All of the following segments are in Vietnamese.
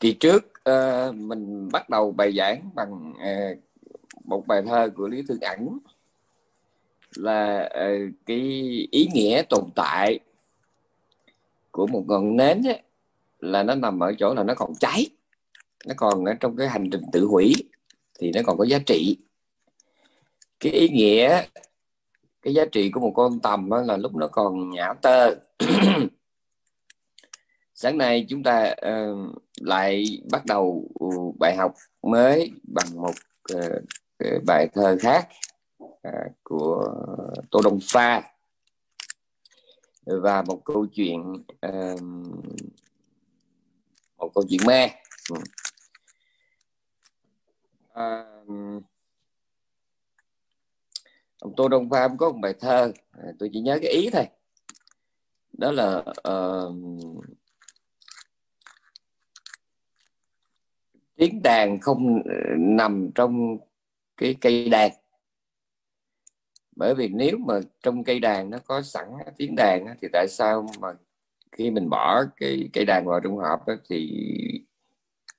kỳ trước uh, mình bắt đầu bài giảng bằng uh, một bài thơ của lý thương ảnh là uh, cái ý nghĩa tồn tại của một ngọn nến ấy, là nó nằm ở chỗ là nó còn cháy. Nó còn ở trong cái hành trình tự hủy thì nó còn có giá trị. Cái ý nghĩa cái giá trị của một con tầm là lúc nó còn nhã tơ. Sáng nay chúng ta uh, lại bắt đầu ừ, bài học mới bằng một uh, bài thơ khác uh, của tô đông pha. Và một câu chuyện uh, một câu chuyện ma uh, ừ. à, ông tô đông pha có một bài thơ à, tôi chỉ nhớ cái ý thôi. Đó là uh, tiếng đàn không ờ, nằm trong cái cây đàn. Bởi vì nếu mà trong cây đàn nó có sẵn tiếng đàn thì tại sao mà khi mình bỏ cái cây đàn vào trong hộp đó, thì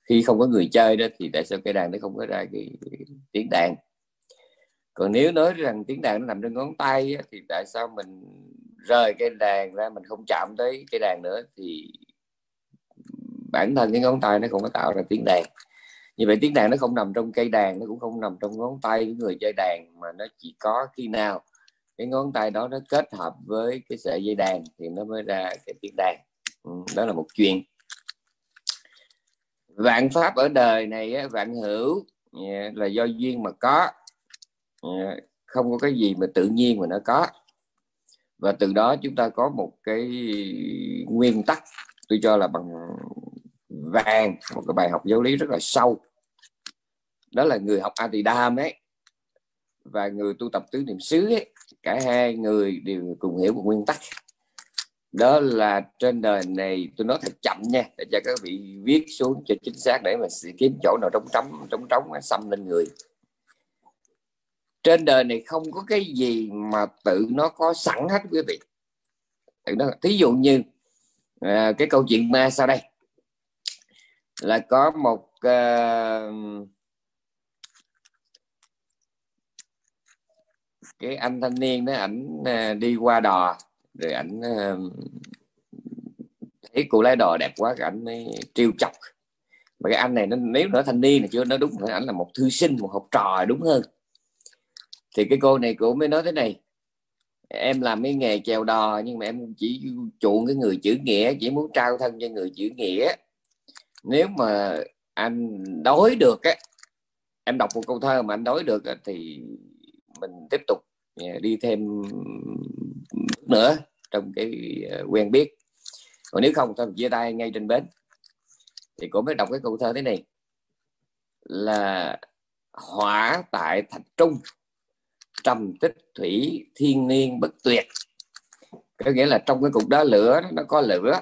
khi không có người chơi đó thì tại sao cây đàn nó không có ra cái, cái tiếng đàn? Còn nếu nói rằng tiếng đàn nó nằm trên ngón tay thì tại sao mình rời cây đàn ra mình không chạm tới cây đàn nữa thì bản thân cái ngón tay nó không có tạo ra tiếng đàn như vậy tiếng đàn nó không nằm trong cây đàn nó cũng không nằm trong ngón tay của người chơi đàn mà nó chỉ có khi nào cái ngón tay đó nó kết hợp với cái sợi dây đàn thì nó mới ra cái tiếng đàn. Ừ, đó là một chuyện. Vạn pháp ở đời này vạn hữu dạ, là do duyên mà có. Dạ, không có cái gì mà tự nhiên mà nó có. Và từ đó chúng ta có một cái nguyên tắc tôi cho là bằng vàng một cái bài học giáo lý rất là sâu đó là người học Adidam ấy và người tu tập tứ niệm xứ ấy cả hai người đều cùng hiểu một nguyên tắc. Đó là trên đời này tôi nói thật chậm nha để cho các vị viết xuống cho chính xác để mà kiếm chỗ nào trống trống trống trống xăm lên người. Trên đời này không có cái gì mà tự nó có sẵn hết quý vị. Tự nó thí dụ như à, cái câu chuyện ma sau đây. Là có một uh, cái anh thanh niên đó, ảnh ờ, đi qua đò, rồi ảnh ờ, thấy cô lái đò đẹp quá ảnh mới trêu chọc. Mà cái anh này nó, nếu nữa thanh niên này chưa, nó đúng là ảnh là một thư sinh, một học trò đúng hơn. Thì cái cô này cũng mới nói thế này, em làm cái nghề chèo đò nhưng mà em chỉ chuộng cái người chữ nghĩa, chỉ muốn trao thân cho người chữ nghĩa. Nếu mà anh đói được á, em đọc một câu thơ mà anh đói được thì mình tiếp tục Dạ, đi thêm nữa trong cái ờ, quen biết. Còn nếu không, thôi, chia tay ngay trên bến. Thì cô mới đọc cái câu thơ thế này. Là, hỏa tại thạch trung, trầm tích thủy thiên niên bất tuyệt. Có nghĩa là trong cái cục đá lửa nó có lửa.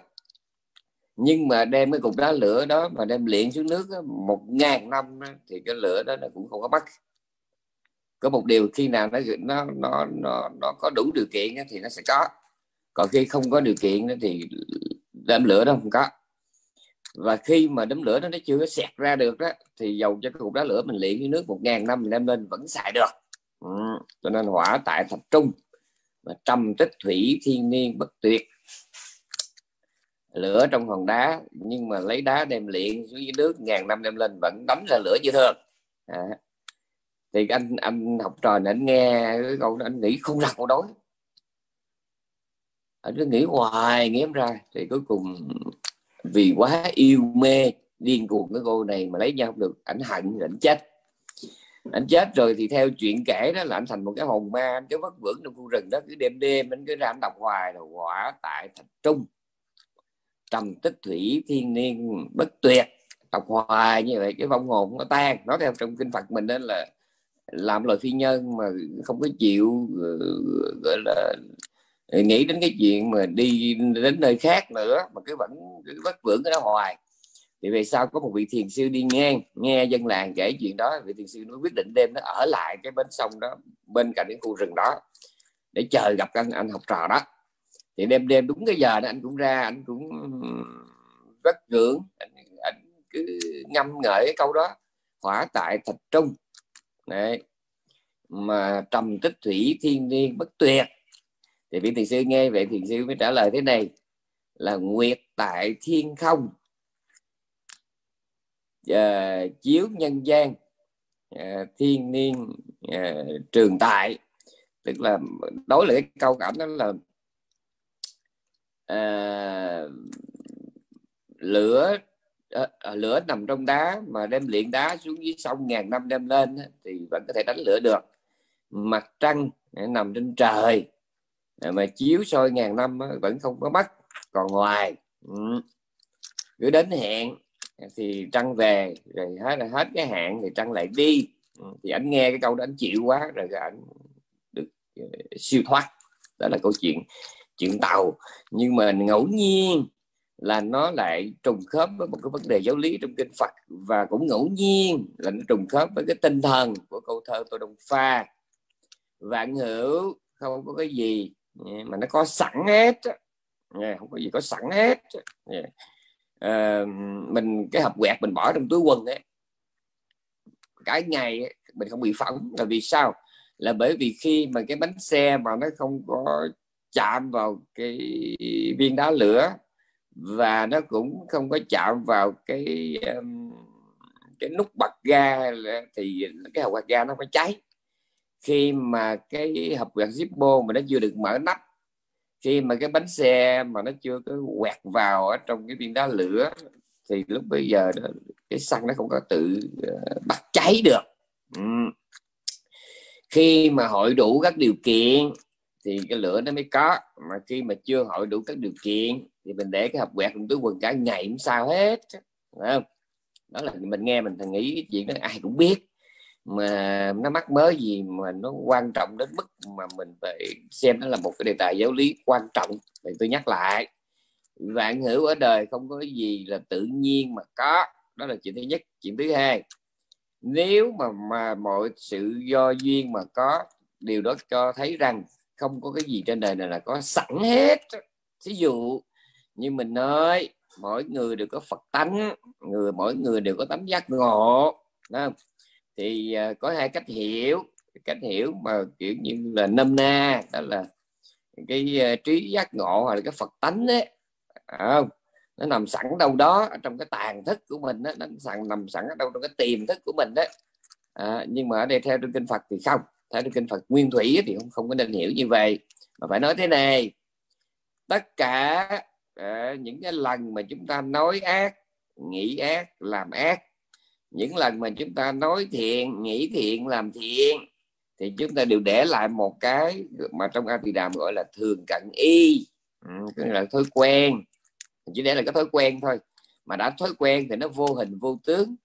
Nhưng mà đem cái cục đá lửa đó mà đem luyện xuống nước một ngàn năm thì cái lửa đó nó cũng không có bắt có một điều khi nào nó nó nó nó, nó có đủ điều kiện thì nó sẽ có. Còn khi không có điều kiện thì đám lửa nó không có. Và khi mà đám lửa đó nó chưa có xẹt ra được đó thì dầu cho cái cục đá lửa mình luyện với nước một ngàn năm mình đem lên vẫn xài được. Ừ. cho nên hỏa tại thập trung và trầm tích thủy thiên niên bất tuyệt. Lửa trong hòn đá nhưng mà lấy đá đem luyện xuống dưới nước ngàn năm đem lên vẫn đấm ra lửa như thường. À, thì anh anh học trò này anh nghe cái câu đó, anh nghĩ không ra câu đối anh cứ nghĩ hoài, nghĩ em ra. Thì cuối cùng, vì quá yêu mê, điên cuồng cái cô này mà lấy nhau không được, ảnh hận, ảnh chết. Anh chết rồi thì theo chuyện kể đó là anh thành một cái hồn ma anh cứ vất vưởng trong khu rừng đó, cứ đêm đêm anh cứ ra anh đọc hoài là quả tại thành trung. Trầm tích thủy, thiên niên, bất tuyệt. Đọc hoài như vậy, cái vong hồn nó tan. Nó theo trong kinh phật mình đó là làm lời phi nhân mà không có chịu ờ, gọi là nghĩ đến cái chuyện mà đi đến nơi khác nữa mà cứ vẫn cứ vất vưởng cái đó hoài. Thì về sau có một vị thiền sư đi ngang nghe dân làng kể chuyện đó vị thiền sư nó quyết định đêm nó ở lại cái bến sông đó bên cạnh cái khu rừng đó để chờ gặp anh anh học trò đó. Thì đêm đêm đúng cái giờ đó anh cũng ra anh cũng rất ngưỡng anh, anh cứ ngâm ngợi cái câu đó hỏa tại thạch trung. Đấy. mà trầm tích thủy thiên niên bất tuyệt. Thì vị thiền sư nghe vậy thiền sư mới trả lời thế này là nguyệt tại thiên không. À, chiếu nhân gian à, thiên niên à, trường tại. Tức là đối với cái câu cảm đó là à, lửa Ờ, ờ, lửa nằm trong đá mà đem luyện đá xuống dưới sông ngàn năm đem lên thì vẫn có thể đánh lửa được. Mặt trăng ờ, nằm trên trời mà chiếu soi ngàn năm vẫn không có mất còn ngoài ừ. cứ đến hẹn thì trăng về, rồi hết là hết cái hạn thì trăng lại đi. Ừ, thì anh nghe cái câu đó anh chịu quá, rồi anh được siêu thoát. Đó là câu chuyện chuyện tàu. Nhưng mà ngẫu nhiên là nó lại trùng khớp với một cái vấn đề giáo lý trong kinh Phật và cũng ngẫu nhiên là nó trùng khớp với cái tinh thần của câu thơ tôi Đông Pha. Vạn hữu không có cái gì mà nó có sẵn hết không có gì có sẵn hết à, mình cái hộp quẹt mình bỏ trong túi quần ấy cái ngày mình không bị phỏng. Là vì sao? Là bởi vì khi mà cái bánh xe mà nó không có chạm vào cái viên đá lửa và nó cũng không có chạm vào cái um, cái nút bật ga thì cái hộp quạt ga nó phải cháy khi mà cái hộp quẹt Zippo mà nó chưa được mở nắp khi mà cái bánh xe mà nó chưa có quẹt vào ở trong cái viên đá lửa thì lúc bây giờ đó, cái xăng nó không có tự ờ, uh, bắt cháy được ừ. khi mà hội đủ các điều kiện thì cái lửa nó mới có mà khi mà chưa hội đủ các điều kiện thì mình để cái hộp quẹt trong túi quần cả ngày cũng sao hết. Đúng không? Đó là mình nghe mình thằng nghĩ cái chuyện đó, ai cũng biết. Mà nó mắc mới gì mà nó quan trọng đến mức mà mình phải xem nó là một cái đề tài giáo lý quan trọng. Thì tôi nhắc lại, vạn hữu ở đời không có gì là tự nhiên mà có. Đó là chuyện thứ nhất. Chuyện thứ hai, nếu mà mà mọi sự do duyên mà có, điều đó cho thấy rằng không có cái gì trên đời này là có sẵn hết. Ví dụ như mình nói mỗi người đều có phật tánh người mỗi người đều có tấm giác ngộ không? thì uh, có hai cách hiểu. Cách hiểu mà kiểu như là nôm na đó là cái uh, trí giác ngộ hoặc là cái phật tánh đấy không? Nó nằm sẵn đâu đó trong cái tàn thức của mình đó, nó sẵn nằm sẵn ở đâu trong cái tiềm thức của mình đấy à, nhưng mà ở đây theo trong kinh Phật thì không. Theo trong kinh Phật nguyên thủy thì không không có nên hiểu như vậy. Mà phải nói thế này tất cả à, những cái lần mà chúng ta nói ác nghĩ ác làm ác. Những lần mà chúng ta nói thiện nghĩ thiện làm thiện thì chúng ta đều để lại một cái mà trong A Tỳ Đàm gọi là thường cận y. Ừ, là thói quen. Chỉ để là cái thói quen thôi. Mà đã thói quen thì nó vô hình vô tướng.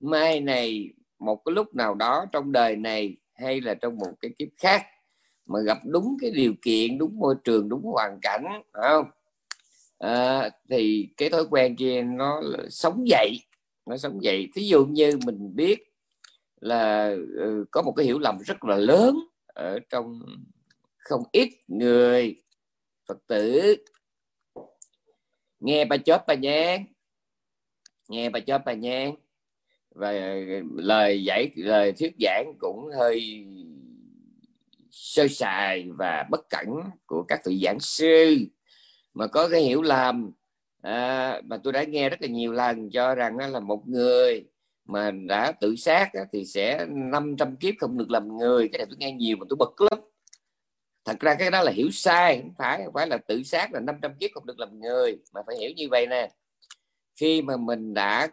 Mai này một cái lúc nào đó trong đời này hay là trong một cái kiếp khác mà gặp đúng cái điều kiện đúng môi trường đúng hoàn cảnh không? À, thì cái thói quen kia nó sống dậy nó sống dậy. Thí dụ như mình biết là uh, có một cái hiểu lầm rất là lớn ở trong không ít người phật tử. Nghe bà chớp bà nhang nghe bà chớp bà nhang. Và lời giải lời thuyết giảng cũng hơi sơ sài và bất cẩn của các vị giảng sư mà có cái hiểu lầm. À, mà tôi đã nghe rất là nhiều lần cho rằng là một người mà đã tự sát thì sẽ 500 kiếp không được làm người. Cái này tôi nghe nhiều mà tôi bực lắm. Thật ra cái đó là hiểu sai không phải không phải là tự sát là 500 kiếp không được làm người mà phải hiểu như vậy nè. Khi mà mình đã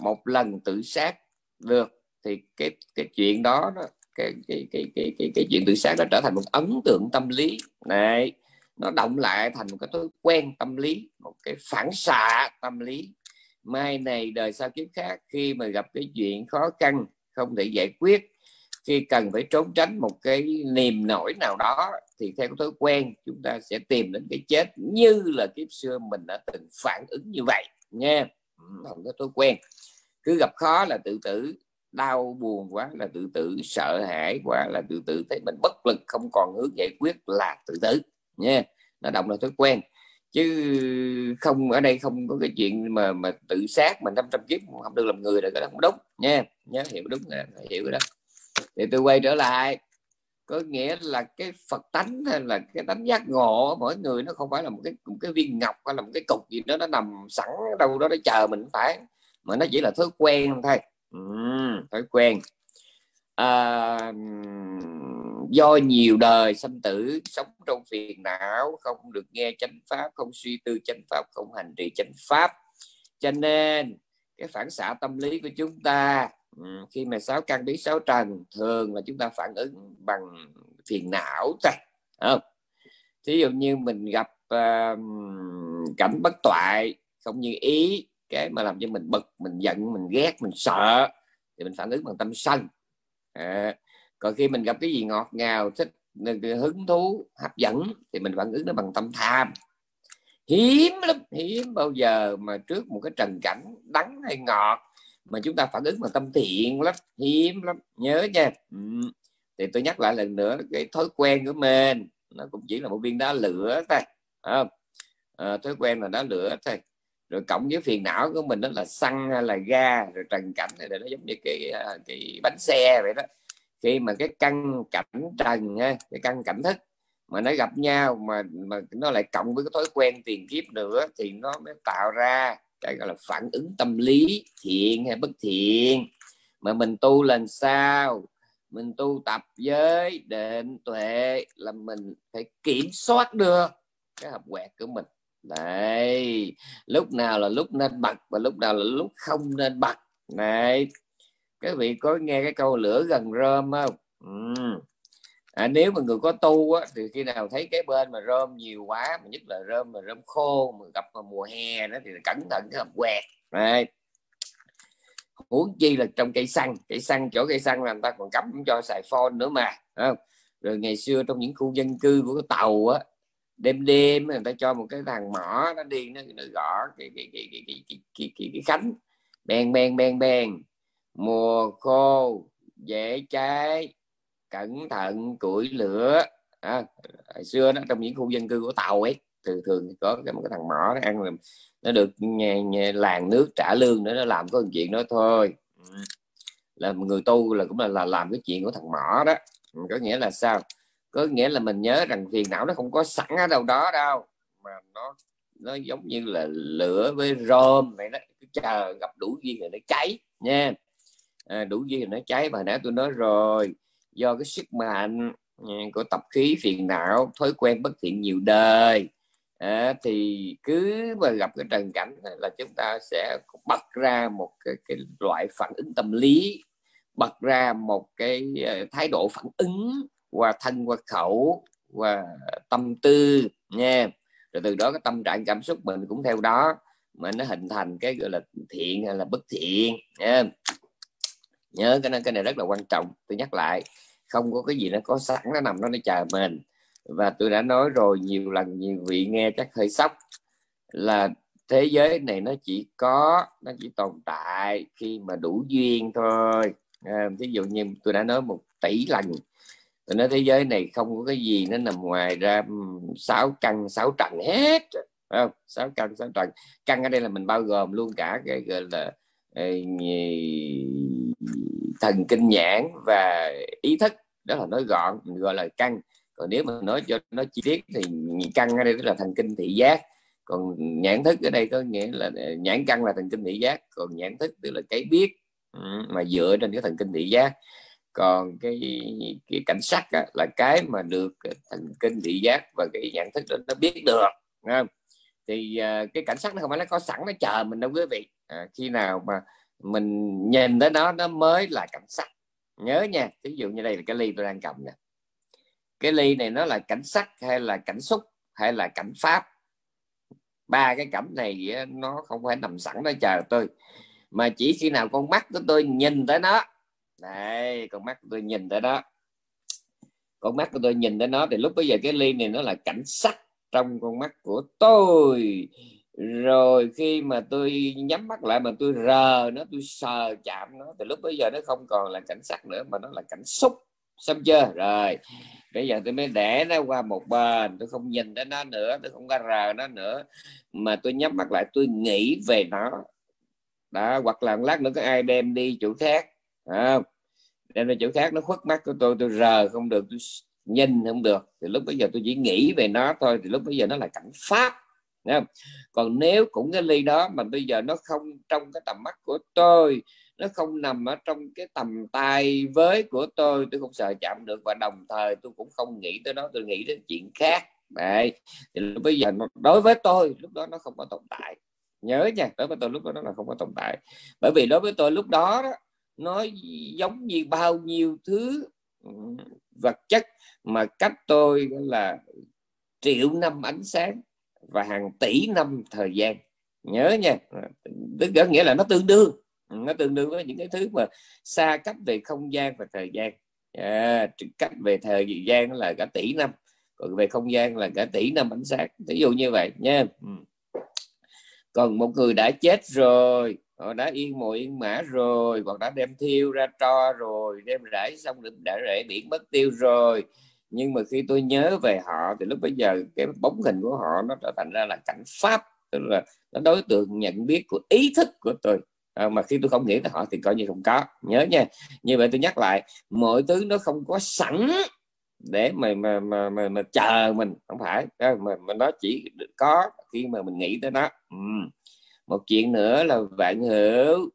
một lần tự sát được thì cái cái chuyện đó, đó cái, cái cái cái cái cái chuyện tự sát nó trở thành một ấn tượng tâm lý. Này nó động lại thành một cái thói quen tâm lý, một cái phản xạ tâm lý. Mai này đời sau kiếp khác, khi mà gặp cái chuyện khó khăn không thể giải quyết, khi cần phải trốn tránh một cái niềm nổi nào đó, thì theo cái thói quen, chúng ta sẽ tìm đến cái chết như là kiếp xưa mình đã từng phản ứng như vậy, nha. Ừ, không có thói quen. Cứ gặp khó là tự tử, đau buồn quá là tự tử, sợ hãi quá là tự tử, thấy mình bất lực, không còn hướng giải quyết là tự tử nha nó động là thói quen. Chứ không ở đây không có cái chuyện mà mà tự sát mà 500 kiếp không được làm người là cái đó không đúng nha nhớ hiểu đúng là hiểu cái đó. Thì tôi quay trở lại. Có nghĩa là cái Phật tánh hay là cái tánh giác ngộ mỗi người nó không phải là một cái một cái viên ngọc hay là một cái cục gì đó nó nằm sẵn đâu đó để chờ mình phải mà nó chỉ là thói quen thôi. Ừ, thói quen. À, do nhiều đời sanh tử sống trong phiền não không được nghe chánh pháp không suy tư chánh pháp không hành trì chánh pháp. Cho nên cái phản xạ tâm lý của chúng ta ừ, khi mà sáu căn biết sáu trần thường là chúng ta phản ứng bằng phiền não thôi không? Thí dụ như mình gặp uh, cảnh bất toại không như ý cái mà làm cho mình bực mình giận mình ghét mình sợ thì mình phản ứng bằng tâm sân à, còn khi mình gặp cái gì ngọt ngào thích hứng thú hấp dẫn thì mình phản ứng nó bằng tâm tham. Hiếm lắm hiếm bao giờ mà trước một cái trần cảnh đắng hay ngọt mà chúng ta phản ứng bằng tâm thiện lắm hiếm lắm. Nhớ nha. Ừ. thì tôi nhắc lại lần nữa cái thói quen của mình nó cũng chỉ là một viên đá lửa thôi à, à, thói quen là đá lửa thôi. Rồi cộng với phiền não của mình đó là xăng hay là ga rồi trần cảnh này nó giống như cái à, cái bánh xe vậy đó khi mà cái căn cảnh trần cái căn cảnh thức mà nó gặp nhau mà mà nó lại cộng với cái thói quen tiền kiếp nữa thì nó mới tạo ra cái gọi là phản ứng tâm lý thiện hay bất thiện. Mà mình tu lần sao? Mình tu tập với định tuệ là mình phải kiểm soát được cái hợp quẹt của mình. Đấy lúc nào là lúc nên bật và lúc nào là lúc không nên bật. Này các vị có nghe cái câu lửa gần rơm không ừ. à, nếu mà người có tu á, thì khi nào thấy cái bên mà rơm nhiều quá mà nhất là rơm mà rơm khô mà gặp vào mùa hè đó thì cẩn thận cái hộp quẹt. Này huống chi là trong cây xăng cây xăng chỗ cây xăng là người ta còn cấm cho xài phone nữa mà không? rồi ngày xưa trong những khu dân cư của cái tàu á đêm đêm người ta cho một cái thằng mỏ nó đi nó, nó gõ cái cái cái cái cái, cái, cái, cái, cái khánh. Bèn bèn bèn bèn mùa khô dễ cháy cẩn thận củi lửa. À, hồi xưa đó trong những khu dân cư của tàu ấy thường thường có cái một cái thằng mỏ nó ăn nó được nhà, nhà, làng nước trả lương nữa nó làm có chuyện đó thôi. Là người tu là cũng là, là làm cái chuyện của thằng mỏ đó. Có nghĩa là sao? Có nghĩa là mình nhớ rằng phiền não nó không có sẵn ở đâu đó đâu mà nó nó giống như là lửa với rơm vậy đó. Cứ chờ gặp đủ duyên rồi nó cháy nha à, đủ duyên nó cháy mà nãy tôi nói rồi. Do cái sức mạnh à, của tập khí phiền não thói quen bất thiện nhiều đời. À, thì cứ mà gặp cái trần cảnh là chúng ta sẽ bật ra một cái, cái loại phản ứng tâm lý bật ra một cái à, thái độ phản ứng qua thân qua khẩu qua tâm tư nha. Rồi từ đó cái tâm trạng cảm xúc mình cũng theo đó mà nó hình thành cái gọi là thiện hay là bất thiện nha nhớ cái này cái này rất là quan trọng. Tôi nhắc lại không có cái gì nó có sẵn nó nằm nó nó chờ mình. Và tôi đã nói rồi nhiều lần nhiều vị nghe chắc hơi sốc là thế giới này nó chỉ có nó chỉ tồn tại khi mà đủ duyên thôi. À, ví dụ như tôi đã nói một tỷ lần tôi nói thế giới này không có cái gì nó nằm ngoài ra sáu căn sáu trần hết. Không? Sáu căn sáu trần. Căn ở đây là mình bao gồm luôn cả cái gọi là ờ, thần kinh nhãn và ý thức đó là nói gọn mình gọi là căn còn nếu mà nói cho nó chi tiết thì căn ở đây tức là thần kinh thị giác. Còn nhãn thức ở đây có nghĩa là à, nhãn căn là thần kinh thị giác còn nhãn thức tức là cái biết ừ, mà dựa trên cái thần kinh thị giác. Còn cái cái cảnh sắc á, là cái mà được thần kinh thị giác và cái nhận thức đó nó biết được không? thì uh, cái cảnh sắc nó không phải nó có sẵn nó chờ mình đâu quý vị. À, khi nào mà mình nhìn tới nó nó mới là cảnh sắc. Nhớ nha ví dụ như đây là cái ly tôi đang cầm nè. Cái ly này nó là cảnh sắc hay là cảnh xúc hay là cảnh pháp? Ba cái cảnh này nó không phải nằm sẵn đó chờ tôi. Mà chỉ khi nào con mắt của tôi nhìn tới nó. Đây, con mắt của tôi nhìn tới đó. Con mắt của tôi nhìn tới nó thì lúc bây giờ cái ly này nó là cảnh sắc trong con mắt của tôi rồi khi mà tôi nhắm mắt lại mà tôi rờ nó, tôi sờ chạm nó, thì lúc bây giờ nó không còn là cảnh sắc nữa, mà nó là cảnh xúc. Xong chưa? Rồi. Bây giờ tôi mới để nó qua một bên. Tôi không nhìn đến nó nữa, tôi không ra rờ nó nữa. Mà tôi nhắm mắt lại, tôi nghĩ về nó. Đó, hoặc là một lát nữa có ai đem đi chỗ khác không? Đem đi chỗ khác, nó khuất mắt của tôi tôi rờ không được, tôi nhìn không được. Thì lúc bây giờ tôi chỉ nghĩ về nó thôi, thì lúc bây giờ nó là cảnh pháp không? còn nếu cũng cái ly đó mà bây giờ nó không trong cái tầm mắt của tôi nó không nằm ở trong cái tầm tay với của tôi tôi không sợ chạm được và đồng thời tôi cũng không nghĩ tới nó tôi nghĩ đến chuyện khác Đấy. thì bây giờ đối với tôi lúc đó nó không có tồn tại nhớ nha đối với tôi lúc đó nó là không có tồn tại bởi vì đối với tôi lúc đó, đó nó giống như bao nhiêu thứ ừ, vật chất mà cách tôi là triệu năm ánh sáng và hàng tỷ năm thời gian. Nhớ nha tức có nghĩa là nó tương đương nó tương đương với những cái thứ mà xa cách về không gian và thời gian. À, cách về thời gian là cả tỷ năm còn về không gian là cả tỷ năm ánh sáng. Ví dụ như vậy nha. Ừ. Còn một người đã chết rồi họ đã yên mộ yên mã rồi hoặc đã đem thiêu ra tro rồi đem rải xong đã rễ biển mất tiêu rồi nhưng mà khi tôi nhớ về họ thì lúc bây giờ cái bóng hình của họ nó trở thành ra là cảnh pháp tức là nó đối tượng nhận biết của ý thức của tôi. À, mà khi tôi không nghĩ tới họ thì coi như không có. Nhớ nha. Như vậy tôi nhắc lại mọi thứ nó không có sẵn để mà mà mà mà, mà chờ mình. Không phải. À, mà, mà nó chỉ có khi mà mình nghĩ tới nó. Ừ. một chuyện nữa là vạn hữu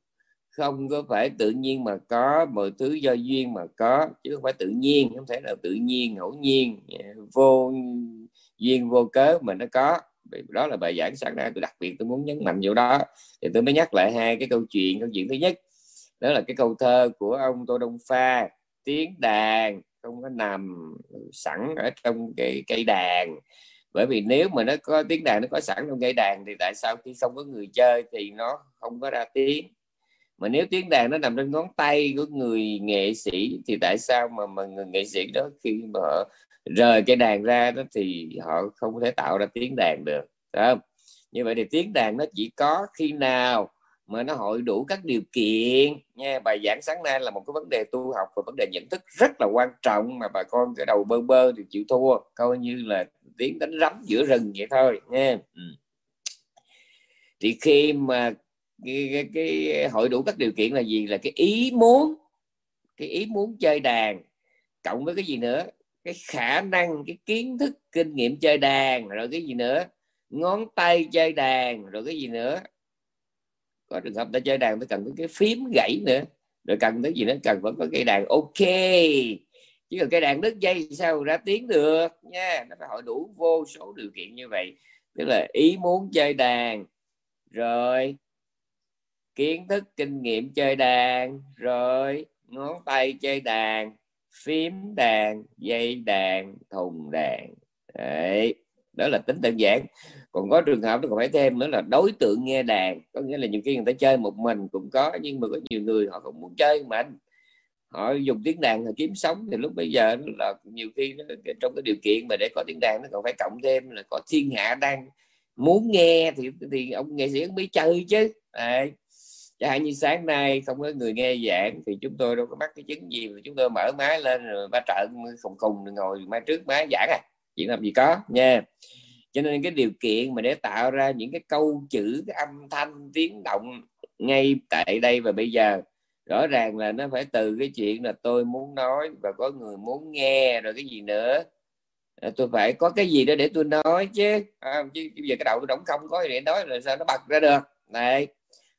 không có phải tự nhiên mà có, mọi thứ do duyên mà có, chứ không phải tự nhiên, không thể là tự nhiên, ngẫu nhiên à, vô duyên, vô cớ mà nó có. Đó là bài giảng sáng nay, tôi đặc biệt tôi muốn nhấn mạnh vô đó. Thì tôi mới nhắc lại hai cái câu chuyện câu chuyện thứ nhất, đó là cái câu thơ của ông tô đông pha, tiếng đàn không có nằm sẵn ở trong cái cây đàn. Bởi vì nếu mà nó có, tiếng đàn nó có sẵn trong cây đàn thì tại sao khi không có người chơi thì nó không có ra tiếng? Mà nếu tiếng đàn nó nằm trên ngón tay của người nghệ sĩ thì tại sao mà mà người nghệ sĩ đó khi mà họ rời cái đàn ra đó thì họ không thể tạo ra tiếng đàn được không? Như vậy thì tiếng đàn nó chỉ có khi nào mà nó hội đủ các điều kiện nha. Bài giảng sáng nay là một cái vấn đề tu học và vấn đề nhận thức rất là quan trọng mà bà con cái đầu bơ bơ thì chịu thua, coi như là tiếng đánh rắm giữa rừng vậy thôi nha. Ừ. thì khi mà cái, cái, cái ờ, hội đủ các điều kiện là gì? Là cái ý muốn cái ý muốn chơi đàn cộng với cái gì nữa? Cái khả năng cái kiến thức kinh nghiệm chơi đàn rồi cái gì nữa? Ngón tay chơi đàn rồi cái gì nữa? Có trường hợp ta chơi đàn ta cần cái phím gãy nữa rồi cần cái gì nữa? Cần vẫn có cây đàn ok. Chứ còn cây đàn đứt dây sao ra tiếng được nha. Nó phải hội đủ vô số điều kiện như vậy. Tức là ý muốn chơi đàn. Rồi kiến thức kinh nghiệm chơi đàn. Rồi ngón tay chơi đàn phím đàn dây đàn thùng đàn. Đấy đó là tính đơn giản. Còn có trường hợp nó còn phải thêm nữa là đối tượng nghe đàn. Có nghĩa là nhiều khi người ta chơi một mình cũng có nhưng mà có nhiều người họ không muốn chơi mình họ dùng tiếng đàn là kiếm sống thì lúc bây giờ là nhiều khi nó, trong cái điều kiện mà để có tiếng đàn nó còn phải cộng thêm là có thiên hạ đang muốn nghe thì thì ông nghệ sĩ mới chơi chứ. Đấy chẳng hạn như sáng nay không có người nghe giảng thì chúng tôi đâu có mắc cái chứng gì mà chúng tôi mở máy lên rồi ba trợ khùng khùng ngồi máy trước máy giảng à. Chuyện làm gì có nha. Cho nên cái điều kiện mà để tạo ra những cái câu chữ cái âm thanh tiếng động ngay tại đây và bây giờ rõ ràng là nó phải từ cái chuyện là tôi muốn nói và có người muốn nghe rồi cái gì nữa. Tôi phải có cái gì đó để tôi nói chứ. À, chứ bây giờ cái đầu tôi đóng không có gì để nói là sao nó bật ra được? Này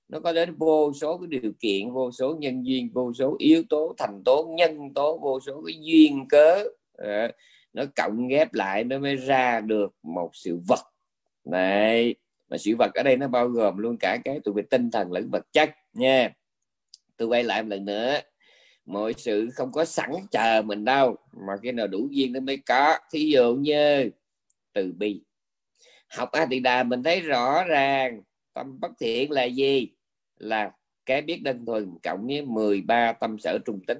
nó có đến vô số cái điều kiện vô số nhân duyên vô số yếu tố thành tố nhân tố vô số cái duyên cớ. À, nó cộng ghép lại nó mới ra được một sự vật. Này mà sự vật ở đây nó bao gồm luôn cả cái tụi về tinh thần lẫn vật chất nha. Tôi quay lại một lần nữa. Mọi sự không có sẵn chờ mình đâu mà cái nào đủ duyên nó mới có. Thí dụ như từ bi. Học a tỳ đà mình thấy rõ ràng tâm bất thiện là gì? Là cái biết đơn thuần cộng với 13 tâm sở trung tính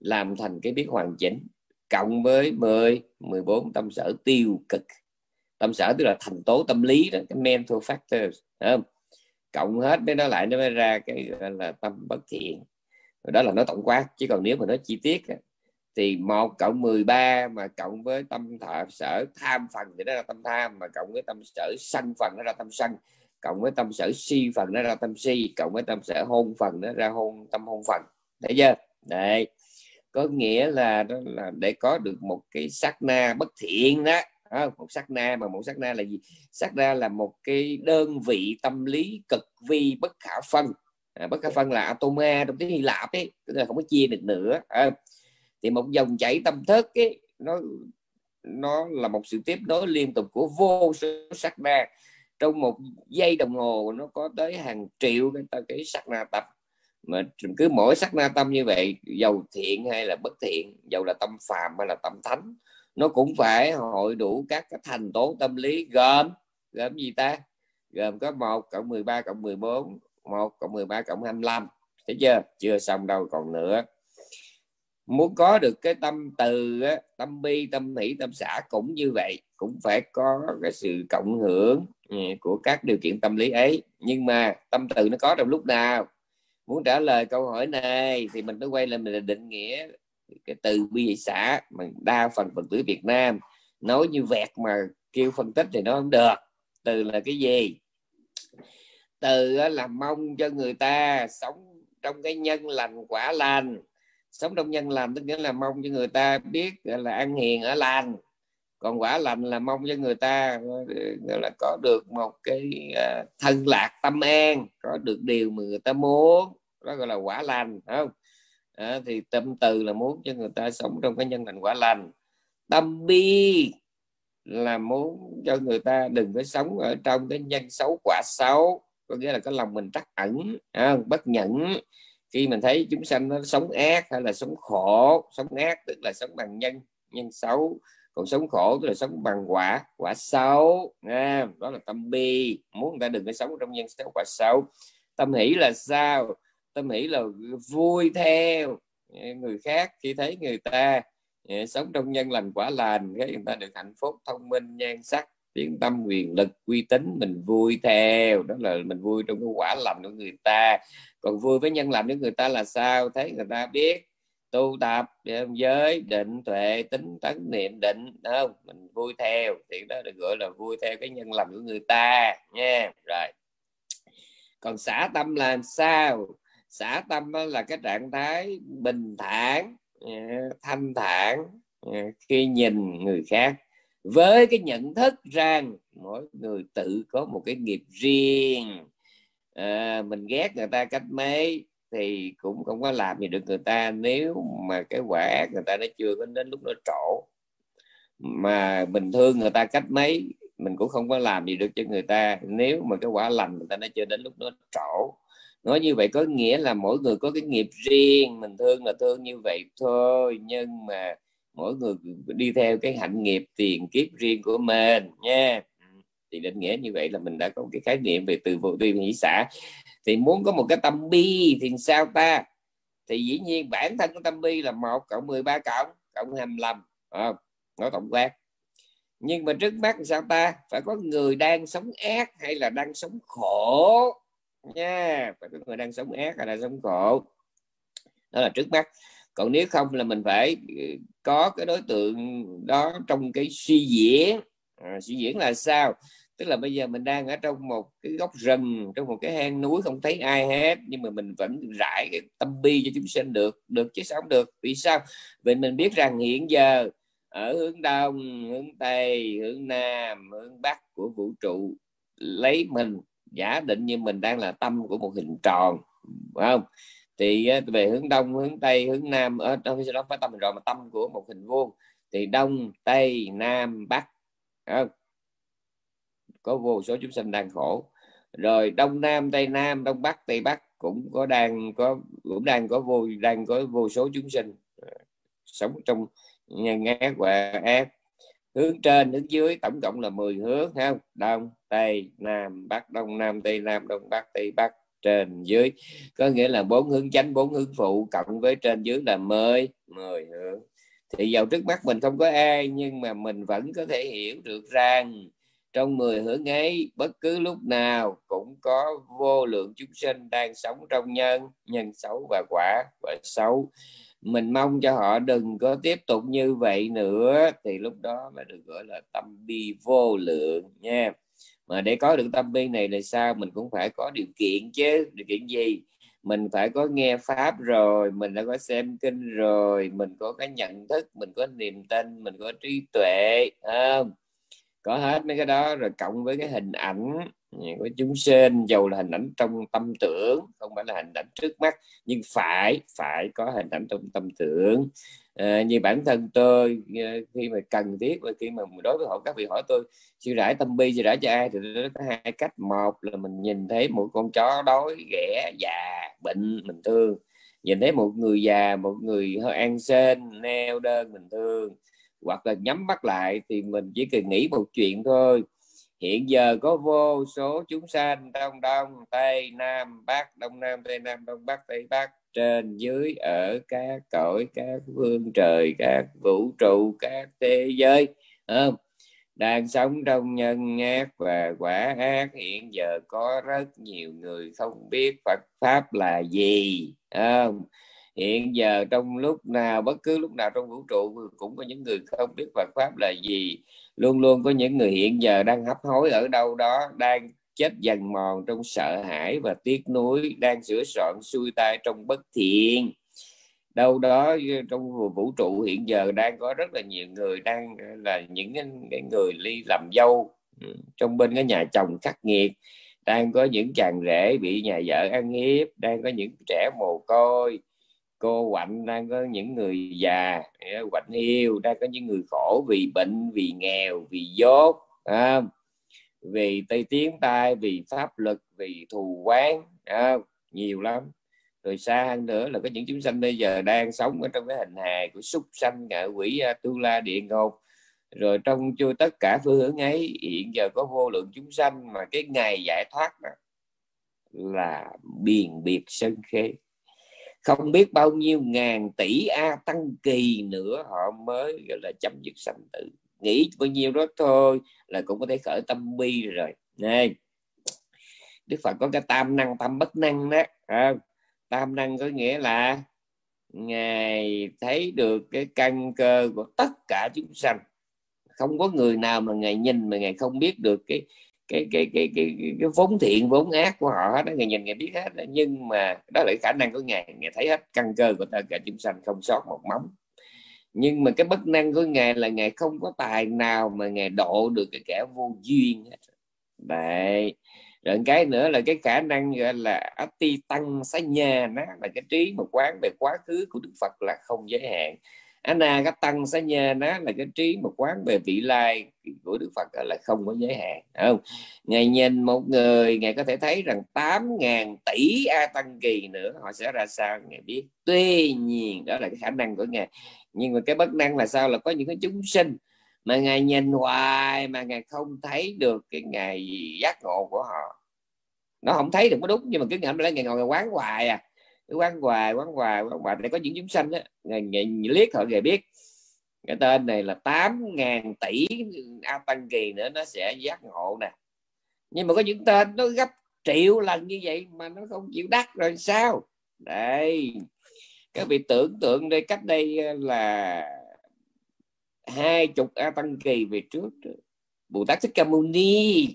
làm thành cái biết hoàn chỉnh. Cộng với 10 14 tâm sở tiêu cực. Tâm sở tức là thành tố tâm lý đó, cái mental factors không? cộng hết với nó lại nó mới ra cái gọi là tâm bất thiện. Đó là nó tổng quát. Chứ còn nếu mà nó chi tiết thì một cộng 13 mà cộng với tâm thọ sở tham phần thì nó là tâm tham, mà cộng với tâm sở sân phần nó ra tâm sân cộng với tâm sở si phần nó ra tâm si cộng với tâm sở hôn phần nó ra hôn tâm hôn phần. Thấy chưa? Đấy. Có nghĩa là đó là để có được một cái sắc na bất thiện đó. À, một sắc na mà một sắc na là gì? Sắc na là một cái đơn vị tâm lý cực vi bất khả phân. À, bất khả phân là atoma trong tiếng hy lạp ấy tức là không có chia được nữa. À, thì một dòng chảy tâm thức ấy nó nó là một sự tiếp nối liên tục của vô số sắc na trong một giây đồng hồ nó có tới hàng triệu cái cái sắc na tập mà cứ mỗi sắc na tâm như vậy giàu thiện hay là bất thiện giàu là tâm phàm hay là tâm thánh, nó cũng phải hội đủ các cái thành tố tâm lý gồm gồm gì ta? Gồm có 1 cộng 13 cộng 14 1 cộng 13 cộng 25 thấy chưa? Chưa xong đâu còn nữa muốn có được cái tâm từ tâm bi, tâm hỷ tâm xã cũng như vậy. Cũng phải có cái sự cộng hưởng ừ, của các điều kiện tâm lý ấy. Nhưng mà tâm từ nó có trong lúc nào? Muốn trả lời câu hỏi này thì mình phải quay lại mình định nghĩa cái từ bi hỷ xã mà đa phần phần tử Việt Nam. Nói như vẹt mà kêu phân tích thì nó không được. Từ là cái gì? Từ là mong cho người ta sống trong cái nhân lành quả lành sống trong nhân lành tức nghĩa là mong cho người ta biết là ăn hiền ở lành. Còn quả lành là mong cho người ta là có được một cái à, thân lạc tâm an có được điều mà người ta muốn. Đó gọi là quả lành không? À, thì tâm từ là muốn cho người ta sống trong cái nhân lành quả lành. Tâm bi là muốn cho người ta đừng có sống ở trong cái nhân xấu quả xấu có nghĩa là cái lòng mình trắc ẩn à, bất nhẫn khi mình thấy chúng sanh nó sống ác hay là sống khổ sống ác tức là sống bằng nhân nhân xấu còn sống khổ tức là sống bằng quả quả xấu à, đó là tâm bi. Muốn người ta đừng có sống trong nhân xấu quả xấu. Tâm hỷ là sao? Tâm hỷ là vui theo. Người khác khi thấy người ta sống trong nhân lành quả lành cái người ta được hạnh phúc thông minh nhan sắc tiếng tâm quyền lực uy tín mình vui theo. Đó là mình vui trong cái quả lành của người ta. Còn vui với nhân lành của người ta là sao? Thấy người ta biết tu tập giới, định tuệ, tính tấn niệm, định không? Mình vui theo. Thì đó được gọi là vui theo cái nhân lành của người ta, nha. Rồi. Còn xả tâm làm sao? Xả tâm là cái trạng thái bình thản à, thanh thản à, khi nhìn người khác với cái nhận thức rằng mỗi người tự có một cái nghiệp riêng. À, mình ghét người ta cách mấy thì cũng không có làm gì được người ta. Nếu mà cái quả người ta nó chưa có đến lúc nó trổ mà mình thương người ta cách mấy mình cũng không có làm gì được cho người ta. Nếu mà cái quả lành người ta nó chưa đến lúc nó trổ. Nói như vậy có nghĩa là mỗi người có cái nghiệp riêng. Mình thương là thương như vậy thôi nhưng mà mỗi người đi theo cái hạnh nghiệp tiền kiếp riêng của mình nha. Ừ, thì định nghĩa như vậy là mình đã có cái khái niệm về từ vô vi nghĩ xã thì muốn có một cái tâm bi thì sao ta? Thì dĩ nhiên bản thân của tâm bi là một cộng 13 cộng cộng 25 à, nói tổng quát. Nhưng mà trước mắt sao ta? Phải có người đang sống ác hay là đang sống khổ? Nha phải có người đang sống ác hay là sống khổ? Đó là trước mắt còn nếu không là mình phải ừ, có cái đối tượng đó trong cái suy diễn. À, suy diễn là sao? Tức là bây giờ mình đang ở trong một cái góc rừng trong một cái hang núi không thấy ai hết nhưng mà mình vẫn rải cái tâm bi cho chúng sinh được được chứ sao không được? Vì sao? Vì mình biết rằng hiện giờ ở hướng đông hướng tây hướng nam hướng bắc của vũ trụ lấy mình giả định như mình đang là tâm của một hình tròn phải không? Thì về hướng đông, hướng tây, hướng nam, ở trong đó phải tâm rồi mà tâm của một hình vuông thì đông, tây, nam, bắc không? có vô số chúng sinh đang khổ. Rồi đông, nam, tây, nam, đông, bắc, tây, bắc cũng có đang, có, cũng đang có vô, đang có vô số chúng sinh à, sống trong nhân ác và ác. Hướng trên, hướng dưới tổng cộng là 10 hướng không? Đông, tây, nam, bắc, đông, nam, tây, nam, đông, bắc, tây, bắc trên dưới. Có nghĩa là bốn hướng chánh, bốn hướng phụ cộng với trên dưới là mười. Mười hướng. Thì vào trước mắt mình không có ai, nhưng mà mình vẫn có thể hiểu được rằng trong mười hướng ấy, bất cứ lúc nào cũng có vô lượng chúng sinh đang sống trong nhân nhân xấu và quả quả xấu. Mình mong cho họ đừng có tiếp tục như vậy nữa, thì lúc đó mới được gọi là tâm bi vô lượng nha mà để có được tâm bi này là sao? Mình cũng phải có điều kiện chứ. Điều kiện gì? Mình phải có nghe pháp rồi, mình đã có xem kinh rồi, mình có cái nhận thức, mình có niềm tin, mình có trí tuệ không? Có hết mấy cái đó, rồi cộng với cái hình ảnh ừ, của chúng sinh dầu là hình ảnh trong tâm tưởng, không phải là hình ảnh trước mắt, nhưng phải phải có hình ảnh trong tâm tưởng à, như bản thân tôi ờ, khi mà cần thiết và khi mà đối với họ các vị hỏi tôi siêu rải tâm bi siêu rải cho ai? Thì nó có hai cách. Một là mình nhìn thấy một con chó đói ghẻ già bệnh mình thương. Nhìn thấy một người già một người hơi ăn sên neo đơn mình thương. Hoặc là nhắm mắt lại thì mình chỉ cần nghĩ một chuyện thôi. Hiện giờ có vô số chúng sanh đông đông tây nam bắc đông nam tây nam đông bắc tây bắc trên dưới ở các cõi, các phương trời, các vũ trụ, các thế giới không? Đang sống trong nhân ác và quả ác, hiện giờ có rất nhiều người không biết Phật pháp là gì không? Hiện giờ trong lúc nào, bất cứ lúc nào trong vũ trụ cũng có những người không biết Phật pháp là gì. Luôn luôn có những người hiện giờ đang hấp hối ở đâu đó, đang chết dần mòn trong sợ hãi và tiếc nuối đang sửa soạn xuôi tay trong bất thiện. Đâu đó trong vũ trụ hiện giờ đang có rất là nhiều người đang là những cái người ly làm dâu ừ, trong bên cái nhà chồng khắc nghiệt đang có những chàng rể bị nhà vợ ăn hiếp đang có những trẻ mồ côi cô quạnh đang có những người già quạnh hiu đang có những người khổ vì bệnh vì nghèo vì dốt à, vì tây tiếng tai vì pháp lực vì thù quán à, nhiều lắm. Rồi xa hơn nữa là có những chúng sanh bây giờ đang sống ở trong cái hình hài của súc sanh ngạ quỷ tu la địa ngục. Rồi trong chưa tất cả phương hướng ấy hiện giờ có vô lượng chúng sanh mà cái ngày giải thoát đó là biền biệt sân khê không biết bao nhiêu ngàn tỷ a tăng kỳ nữa họ mới gọi là chấm dứt sanh tử nghĩ bao nhiêu đó thôi là cũng có thể khởi tâm bi rồi. Này đức phật có cái tam năng tam bất năng đó. À, tam năng có nghĩa là ngài thấy được cái căn cơ của tất cả chúng sanh. Không có người nào mà ngài nhìn mà ngài không biết được cái cái cái cái cái, cái, cái vốn thiện vốn ác của họ hết ngài nhìn ngài biết hết nhưng mà đó là khả năng của ngài. Ngài thấy hết căn cơ của tất cả chúng sanh không sót một móng nhưng mà cái bất năng của ngài là ngài không có tài nào mà ngài độ được cái kẻ vô duyên hết. Đấy. Rồi cái nữa là cái khả năng gọi là ati tăng sa nhà nó là cái trí mà quán về quá khứ của đức phật là không giới hạn. Anna à, cái tăng sẽ nhà nó là cái trí một quán về vị lai của Đức Phật là không có giới hạn không? Ngài nhìn một người, ngài có thể thấy rằng 8.000 tỷ a tăng kỳ nữa, họ sẽ ra sao ngài biết. Tuy nhiên, đó là cái khả năng của ngài. Nhưng mà cái bất năng là sao? Là có những cái chúng sinh mà ngài nhìn hoài mà ngài không thấy được cái ngày giác ngộ của họ. Nó không thấy được có đúng, nhưng mà cứ ngậm lại ngày ngồi quán hoài à quán hoài quán hoài quán hoài. Để có những chúng sanh á ngày, ngày liếc họ ngày biết. Cái tên này là 8.000 tỷ a tăng kỳ nữa nó sẽ giác ngộ nè. Nhưng mà có những tên nó gấp triệu lần như vậy mà nó không chịu đắc rồi sao? Đây các vị tưởng tượng đây cách đây ờ, là hai chục a tăng kỳ về trước. Bồ tát thích ca mâu ni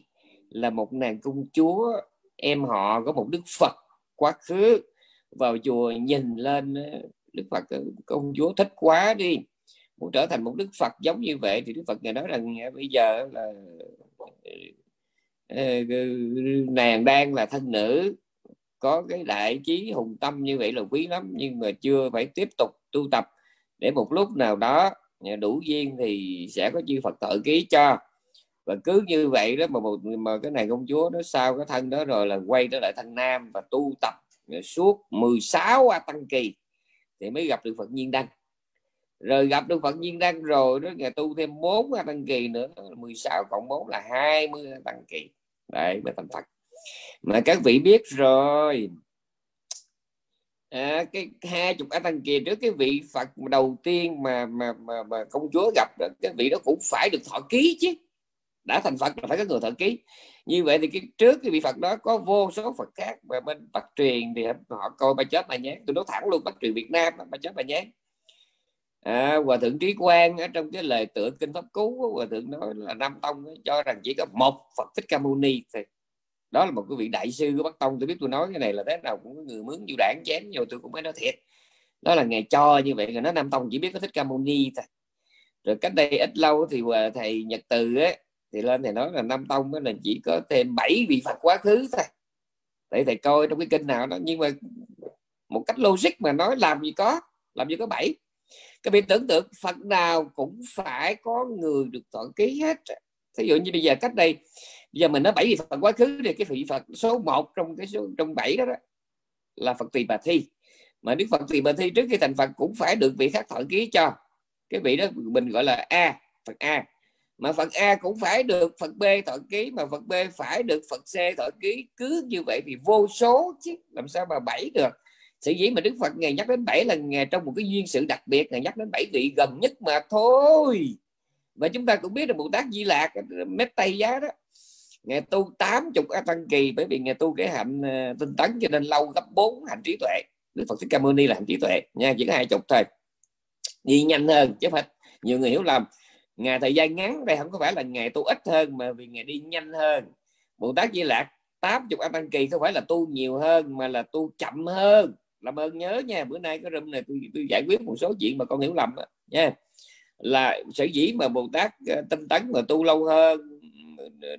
là một nàng công chúa em họ có một đức phật quá khứ vào chùa nhìn lên đức phật ờ, công chúa thích quá đi, muốn trở thành một đức phật giống như vậy thì đức phật ngài nói rằng bây giờ là ờ, ờ, nàng đang là thân nữ, có cái đại trí hùng tâm như vậy là quý lắm, nhưng mà chưa phải tiếp tục tu tập. Để một lúc nào đó đủ duyên thì sẽ có chư Phật thợ ký cho. Và cứ như vậy đó, mà một, mà cái này công chúa nó sau cái thân đó rồi là quay trở lại thân nam và tu tập suốt 16 a tăng kỳ thì mới gặp được Phật nhiên đăng. Rồi gặp được Phật nhiên đăng rồi đó ngày tu thêm 4 a tăng kỳ nữa 16 cộng 4 là 20 a tăng kỳ. Đấy mới thành Phật. Mà các vị biết rồi à, cái hai chục a tăng kỳ trước cái vị Phật đầu tiên mà mà mà, mà công chúa gặp đó, cái vị đó cũng phải được thọ ký chứ đã thành phật là phải có người thợ ký. Như vậy thì cái trước cái vị phật đó có vô số phật khác và bên bắt truyền thì họ coi ba chết bà nhán. Tôi nói thẳng luôn bắt truyền việt nam ba chết bà nhán. À, hòa thượng trí quang ở trong cái lời tựa kinh pháp cú hòa thượng nói là nam tông cho rằng chỉ có một phật thích ca mâu ni thì đó là một cái vị đại sư của bắc tông. Tôi biết tôi nói cái này là thế nào cũng có người mướn du đảng chém nhiều tôi cũng mới nói thiệt. Đó là ngày cho như vậy là nó nam tông chỉ biết có thích ca mâu ni thôi. Rồi cách đây ít lâu thì thầy nhật từ ấy thì lên thầy nói là nam tông là chỉ có thêm bảy vị phật quá khứ thôi. Để thầy coi trong cái kinh nào đó. Nhưng mà một cách logic mà nói làm gì có làm gì có bảy. Các vị tưởng tượng phật nào cũng phải có người được thọ ký hết. Thí dụ như bây giờ cách đây bây giờ mình nói bảy vị phật quá khứ thì cái vị phật số 1 trong cái số trong bảy đó, đó là phật tỳ bà thi. Mà đức phật tỳ bà thi trước khi thành phật cũng phải được vị khác thọ ký cho. Cái vị đó mình gọi là a phật a mà phật a cũng phải được phật b thọ ký, mà phật b phải được phật c thọ ký. Cứ như vậy thì vô số chứ, làm sao mà bảy được? Sự dĩ mà đức phật ngày nhắc đến bảy là ngày trong một cái duyên sự đặc biệt, ngày nhắc đến bảy vị gần nhất mà thôi. Và chúng ta cũng biết là bồ tát di lạc mét tây giá đó, ngày tu tám chục a tăng kỳ, bởi vì ngày tu cái hạnh ờ, tinh tấn cho nên lâu gấp bốn hạnh trí tuệ. Đức phật thích ca mâu ni là hạnh trí tuệ, nha, chỉ có hai chục thôi. Đi nhanh hơn, chứ phải nhiều người hiểu lầm ngày thời gian ngắn đây không có phải là ngày tu ít hơn mà vì ngày đi nhanh hơn. Bồ tát di lạc tám chục a tăng kỳ không phải là tu nhiều hơn mà là tu chậm hơn. Làm ơn nhớ nha bữa nay cái room này tôi, tôi giải quyết một số chuyện mà con hiểu lầm đó, nha. Là sở dĩ mà bồ tát ờ, tinh tấn mà tu lâu hơn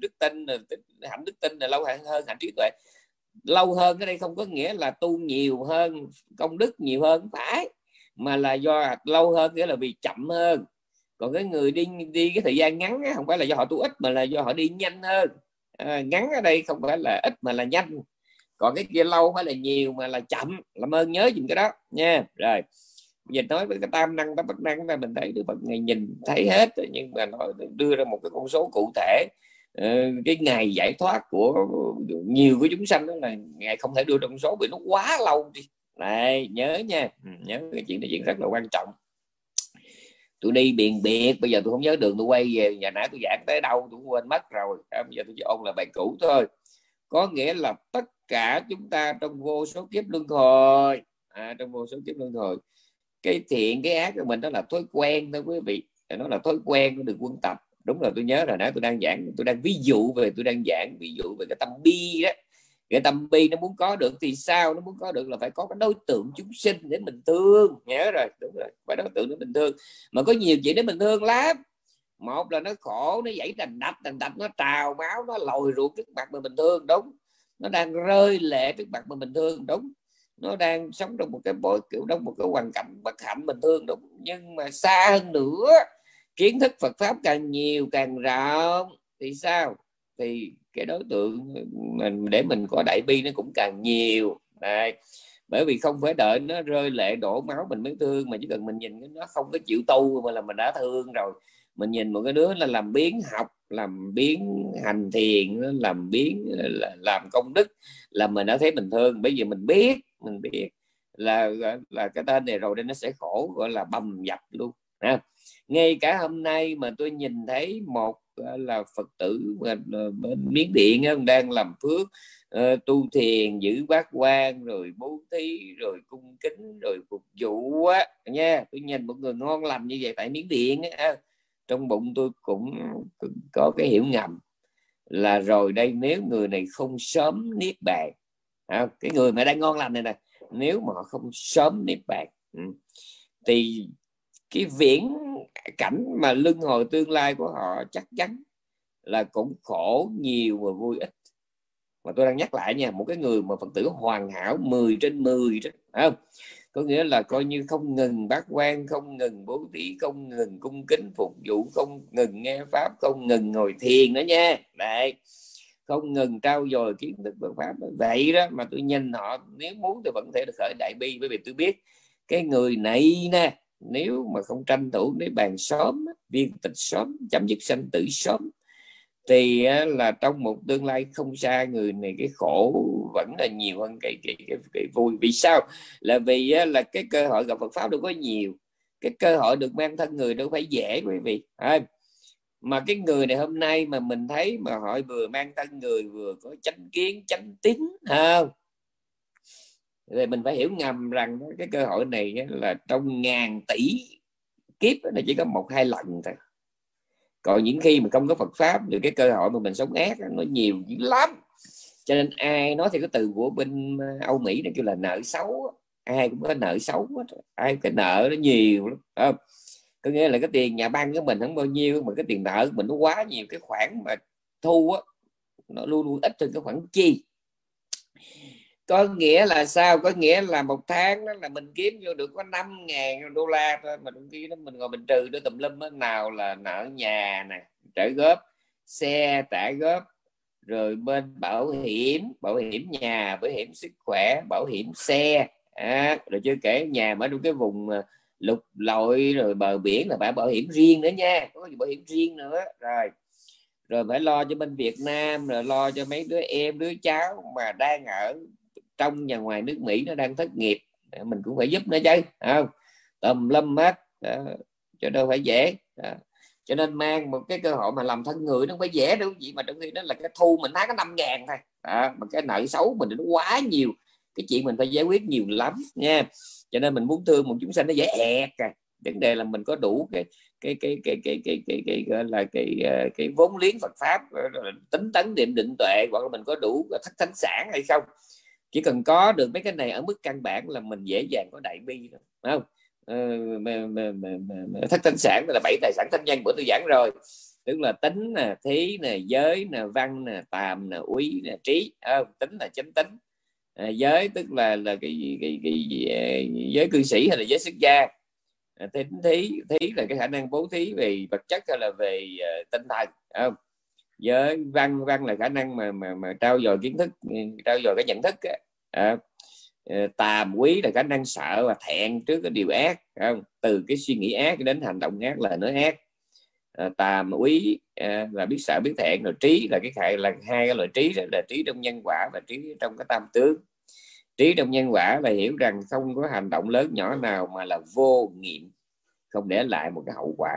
đức tin ờ, hạnh đức tin là lâu hơn hạnh trí tuệ. Lâu hơn ở đây không có nghĩa là tu nhiều hơn công đức nhiều hơn phải. Mà là do lâu hơn nghĩa là vì chậm hơn còn cái người đi đi cái thời gian ngắn không phải là do họ tu ít mà là do họ đi nhanh hơn. À, ngắn ở đây không phải là ít mà là nhanh. Còn cái kia lâu phải là nhiều mà là chậm. Làm ơn nhớ dùm cái đó nha. Rồi giờ nói với cái tam năng tam bất năng là mình thấy được ngày nhìn thấy hết nhưng mà nó đưa ra một cái con số cụ thể. Ờ, cái ngày giải thoát của nhiều của chúng sanh đó là ngày không thể đưa trong số vì nó quá lâu đi. Này nhớ nha. Ừ, nhớ cái chuyện này chuyện rất là quan trọng tôi đi biền biệt bây giờ tôi không nhớ đường tôi quay về nhà nãy tôi giảng tới đâu tôi quên mất rồi. À, bây giờ tôi chỉ ôn là bài cũ thôi. Có nghĩa là tất cả chúng ta trong vô số kiếp luân hồi à, trong vô số kiếp luân hồi cái thiện cái ác của mình đó là thói quen thôi quý vị. Nó là thói quen nó được quân tập. Đúng là tôi nhớ rồi nãy tôi đang giảng tôi đang ví dụ về tôi đang giảng ví dụ về cái tâm bi đó cái tâm bi nó muốn có được thì sao? Nó muốn có được là phải có cái đối tượng chúng sinh để mình thương. Nhớ rồi, đúng rồi, phải đối tượng để mình thương. Mà có nhiều chuyện để mình thương lắm. Một là nó khổ, nó dãy đành đạch đành đạch nó trào máu, nó lồi ruột trước mặt mình bình thương, đúng. Nó đang rơi lệ trước mặt mình bình thương, đúng. Nó đang sống trong một cái bối, kiểu trong một cái hoàn cảnh bất hạnh bình thường đúng. Nhưng mà xa hơn nữa, kiến thức Phật pháp càng nhiều càng rộng, thì sao? Thì cái đối tượng mình, để mình có đại bi nó cũng càng nhiều. Này bởi vì không phải đợi nó rơi lệ đổ máu mình mới thương, mà chỉ cần mình nhìn nó không có chịu tu mà là mình đã thương rồi. Mình nhìn một cái đứa là làm biến học, làm biến hành thiền, làm biến làm công đức là mình đã thấy mình thương. Bây giờ mình biết mình biết là là cái tên này rồi nên nó sẽ khổ, gọi là bầm dập luôn. Ha. ngay cả hôm nay mà tôi nhìn thấy một là phật tử ờ, bên miến điện đang làm phước ờ, tu thiền giữ bát quan rồi bố thí rồi cung kính rồi phục vụ á nha. Tôi nhìn một người ngon lành như vậy tại miến điện á trong bụng tôi cũng có cái hiểu ngầm là rồi đây nếu người này không sớm niết bàn à, cái người mà đang ngon lành này nè nếu mà họ không sớm niết bàn ừ, thì cái viễn cảnh mà lưng hồi tương lai của họ chắc chắn là cũng khổ nhiều và vui ít. Mà tôi đang nhắc lại nha, một cái người mà phật tử hoàn hảo 10 trên 10 đó không? Có nghĩa là coi như không ngừng bác quan, không ngừng bố thí, không ngừng cung kính, phục vụ, không ngừng nghe pháp, không ngừng ngồi thiền nữa nha. Đấy. Không ngừng trao dồi kiến thức Phật pháp. Vậy đó mà tôi nhìn họ, nếu muốn thì vẫn thể được khởi đại bi, bởi vì tôi biết cái người này nè nếu mà không tranh thủ để bàn sớm viên tịch sớm chấm dứt sanh tử sớm thì là trong một tương lai không xa người này cái khổ vẫn là nhiều hơn cái cái, cái, cái vui. Vì sao? Là vì là cái cơ hội gặp Phật pháp đâu có nhiều. Cái cơ hội được mang thân người đâu phải dễ quý vị. À, mà cái người này hôm nay mà mình thấy mà họ vừa mang thân người vừa có chánh kiến chánh tín không? Thì mình phải hiểu ngầm rằng cái cơ hội này là trong ngàn tỷ kiếp nó chỉ có một hai lần thôi. Còn những khi mà không có Phật pháp, thì cái cơ hội mà mình sống ác nó nhiều dữ lắm. Cho nên ai nói thì cái từ của bên Âu Mỹ, nó kêu là nợ xấu ai cũng có nợ xấu ai cái nợ nó nhiều lắm không? có nghĩa là cái tiền nhà băng của mình không bao nhiêu, mà cái tiền nợ của mình nó quá nhiều, cái khoản mà thu á, nó luôn luôn ít hơn cái khoản chi có nghĩa là sao? Có nghĩa là một tháng đó là mình kiếm vô được có 5 ngàn đô la thôi. Mà đôi khi đó mình ngồi mình trừ nó tùm lum nào là nợ nhà nè trả góp xe trả góp rồi bên bảo hiểm bảo hiểm nhà bảo hiểm sức khỏe bảo hiểm xe. À, rồi chưa kể nhà ở trong cái vùng à, lục lội rồi bờ biển là phải bảo hiểm riêng nữa nha có bảo hiểm riêng nữa. Rồi rồi phải lo cho bên Việt Nam rồi lo cho mấy đứa em đứa cháu mà đang ở trong và ngoài nước Mỹ nó đang thất nghiệp. Mình cũng phải giúp nó chứ không? Tùm lâm hết. Cho đâu phải dễ. Đó. cho nên mang một cái cơ hội mà làm thân người nó không phải dễ đâu. Gì mà trong khi đó là cái thu mình tháng có năm ngàn thôi. Đó. mà cái nợ xấu mình nó quá nhiều. Cái chuyện mình phải giải quyết nhiều lắm nha. Cho nên mình muốn thương một chúng sanh nó dễ ẹt à. Vấn đề là mình có đủ cái cái cái cái cái cái cái, cái, gọi là cái ờ, cái vốn liếng Phật pháp tính tấn niệm định tuệ hoặc là mình có đủ thất thánh sản hay không chỉ cần có được mấy cái này ở mức căn bản là mình dễ dàng có đại bi đó, không? Ờ, thất thánh sản là bảy tài sản thanh nhân bữa tôi giảng rồi. Tức là tính nè thí nè giới nè văn nè tàm nè úy nè trí à, tính là chánh tính. À, giới tức là là cái cái, cái, cái ờ, giới cư sĩ hay là giới xuất gia. À, tính thí thí là cái khả năng bố thí về vật chất hay là về uh, tinh thần không? Với văn văn là khả năng mà mà mà trao dồi kiến thức ừ, trao dồi cái nhận thức à, tàm quý là khả năng sợ và thẹn trước cái điều ác không? Từ cái suy nghĩ ác đến hành động ác là nói ác. À, tàm quý à, là biết sợ biết thẹn rồi trí là cái khải là hai cái loại trí đó là trí trong nhân quả và trí trong cái tam tướng. Trí trong nhân quả là hiểu rằng không có hành động lớn nhỏ nào mà là vô nghiệm không để lại một cái hậu quả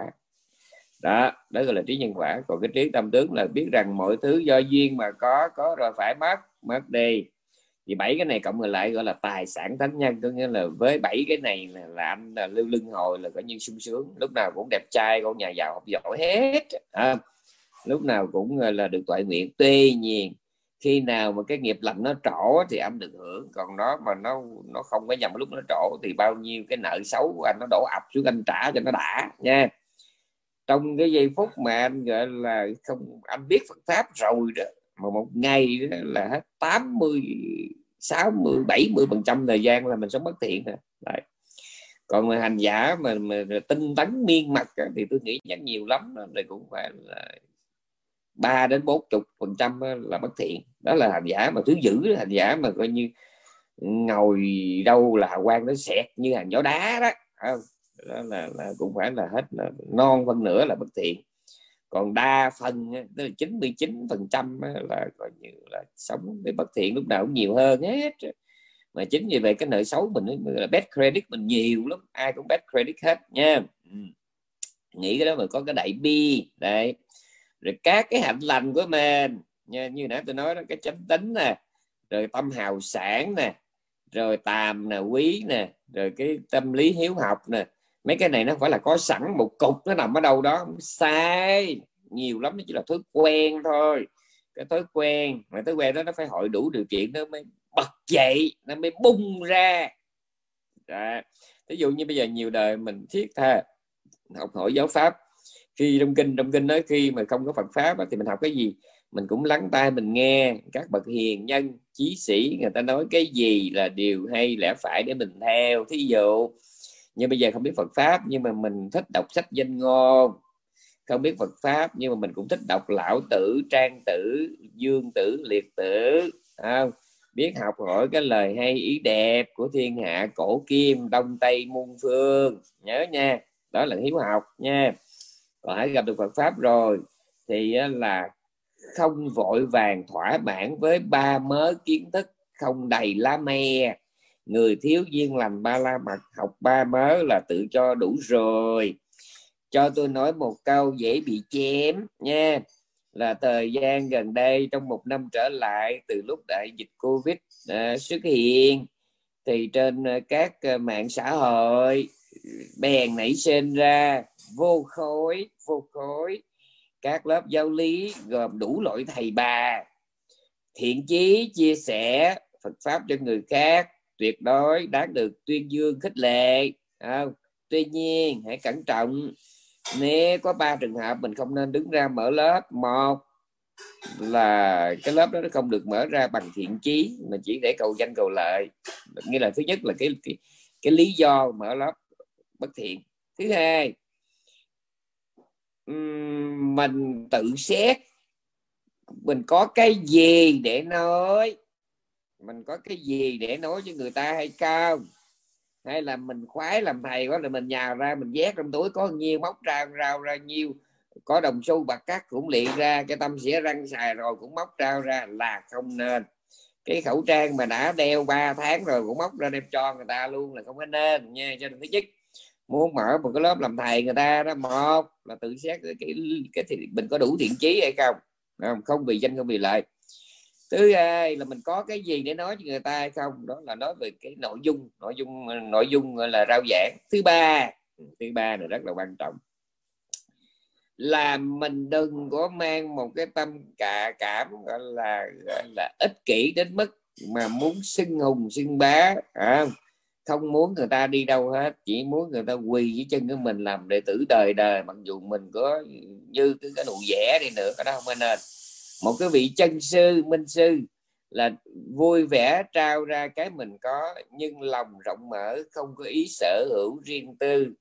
đó đó gọi là trí nhân quả. Còn cái trí tâm tướng là biết rằng mọi thứ do duyên mà có có rồi phải mất mất đi. Thì bảy cái này cộng lại gọi là tài sản thánh nhân. Có nghĩa là với bảy cái này là, là anh là lưu lưng hồi là coi như sung sướng. Lúc nào cũng đẹp trai con nhà giàu học giỏi hết. À, lúc nào cũng à, là được toại nguyện. Tuy nhiên khi nào mà cái nghiệp lành nó trổ thì anh được hưởng. Còn nó mà nó nó không có nhầm lúc nó trổ thì bao nhiêu cái nợ xấu của anh nó đổ ập xuống anh trả cho nó đã nha trong cái giây phút mà anh gọi là không anh biết Phật pháp rồi đó mà một ngày đó là hết 80 60 70 phần trăm thời gian là mình sống bất thiện rồi Đấy. còn mà hành giả mà, mà tinh tấn miên mặt thì tôi nghĩ chắc nhiều lắm thì cũng phải là ba đến bốn chục phần trăm là bất thiện đó là hành giả mà thứ dữ hành giả mà coi như ngồi đâu là quan nó xẹt như hàng gió đá đó không? Đó là, là cũng phải là hết là non phân nửa là bất thiện còn đa phần tức là 99 phần trăm là coi như là sống với bất thiện lúc nào cũng nhiều hơn hết mà chính vì vậy cái nợ xấu mình là bad credit mình nhiều lắm ai cũng bad credit hết nha. Ừ. nghĩ cái đó mà có cái đại bi đấy. Rồi các cái hạnh lành của mình nha, như nãy tôi nói đó cái chánh tính nè rồi tâm hào sản nè rồi tàm nè quý nè rồi cái tâm lý hiếu học nè mấy cái này nó phải là có sẵn một cục nó nằm ở đâu đó. Sai. Nhiều lắm, nó chỉ là thói quen thôi. Cái thói quen, mà thói quen đó nó phải hội đủ điều kiện nó mới bật dậy, nó mới bung ra. Đó. ví dụ như bây giờ nhiều đời mình thiết tha học hỏi giáo pháp. Khi trong kinh trong kinh nói khi mà không có Phật pháp thì mình học cái gì? Mình cũng lắng tai, mình nghe các bậc hiền nhân, chí sĩ, người ta nói cái gì là điều hay, lẽ phải để mình theo. Thí dụ nhưng bây giờ không biết Phật pháp, nhưng mà mình thích đọc sách danh ngôn. Không biết Phật pháp, nhưng mà mình cũng thích đọc lão tử, trang tử, dương tử, liệt tử. Không? biết học hỏi cái lời hay, ý đẹp của thiên hạ, cổ kim, đông tây, muôn phương. Nhớ nha, đó là hiếu học nha. Còn hãy gặp được Phật pháp rồi, thì là không vội vàng thỏa mãn với ba mớ kiến thức không đầy lá me người thiếu duyên lành ba la mật học ba mớ là tự cho đủ rồi. Cho tôi nói một câu dễ bị chém nha. Là thời gian gần đây trong một năm trở lại từ lúc đại dịch covid à, xuất hiện thì trên à, các à, mạng xã hội bèn nảy sinh ra vô khối vô khối. Các lớp giáo lý gồm đủ loại thầy bà. Thiện chí chia sẻ Phật pháp cho người khác tuyệt đối đáng được tuyên dương khích lệ. Không? tuy nhiên hãy cẩn trọng. Nếu có ba trường hợp mình không nên đứng ra mở lớp một là cái lớp đó nó không được mở ra bằng thiện chí mà chỉ để cầu danh cầu lợi. Nghĩa là thứ nhất là cái cái, cái lý do mở lớp bất thiện. Thứ hai mình tự xét mình có cái gì để nói mình có cái gì để nói cho người ta hay không? Hay là mình khoái làm thầy quá là mình nhào ra mình vét trong túi có nhiêu móc ra rau ra nhiêu có đồng xu bạc cắt cũng liền ra cái tâm xỉa răng xài rồi cũng móc trao ra là không nên. Cái khẩu trang mà đã đeo 3 tháng rồi cũng móc ra đem cho người ta luôn là không có nên nha. Cho nên thứ nhất muốn mở một cái lớp làm thầy người ta đó một là tự xét cái cái, cái thì mình có đủ thiện chí hay không không? Không vì danh không vì lợi thứ hai là mình có cái gì để nói cho người ta hay không? Đó là nói về cái nội dung nội dung nội dung là rao giảng. Thứ ba ừ, thứ ba là rất là quan trọng. Là mình đừng có mang một cái tâm cả cảm gọi là gọi là ích kỷ đến mức mà muốn xưng hùng xưng bá à, không? Muốn người ta đi đâu hết chỉ muốn người ta quỳ dưới chân của mình làm đệ tử đời đời mặc dù mình có như cái, cái nụ vẽ đi nữa cái đó không nên một cái vị chân sư minh sư là vui vẻ trao ra cái mình có nhưng lòng rộng mở không có ý sở hữu riêng tư.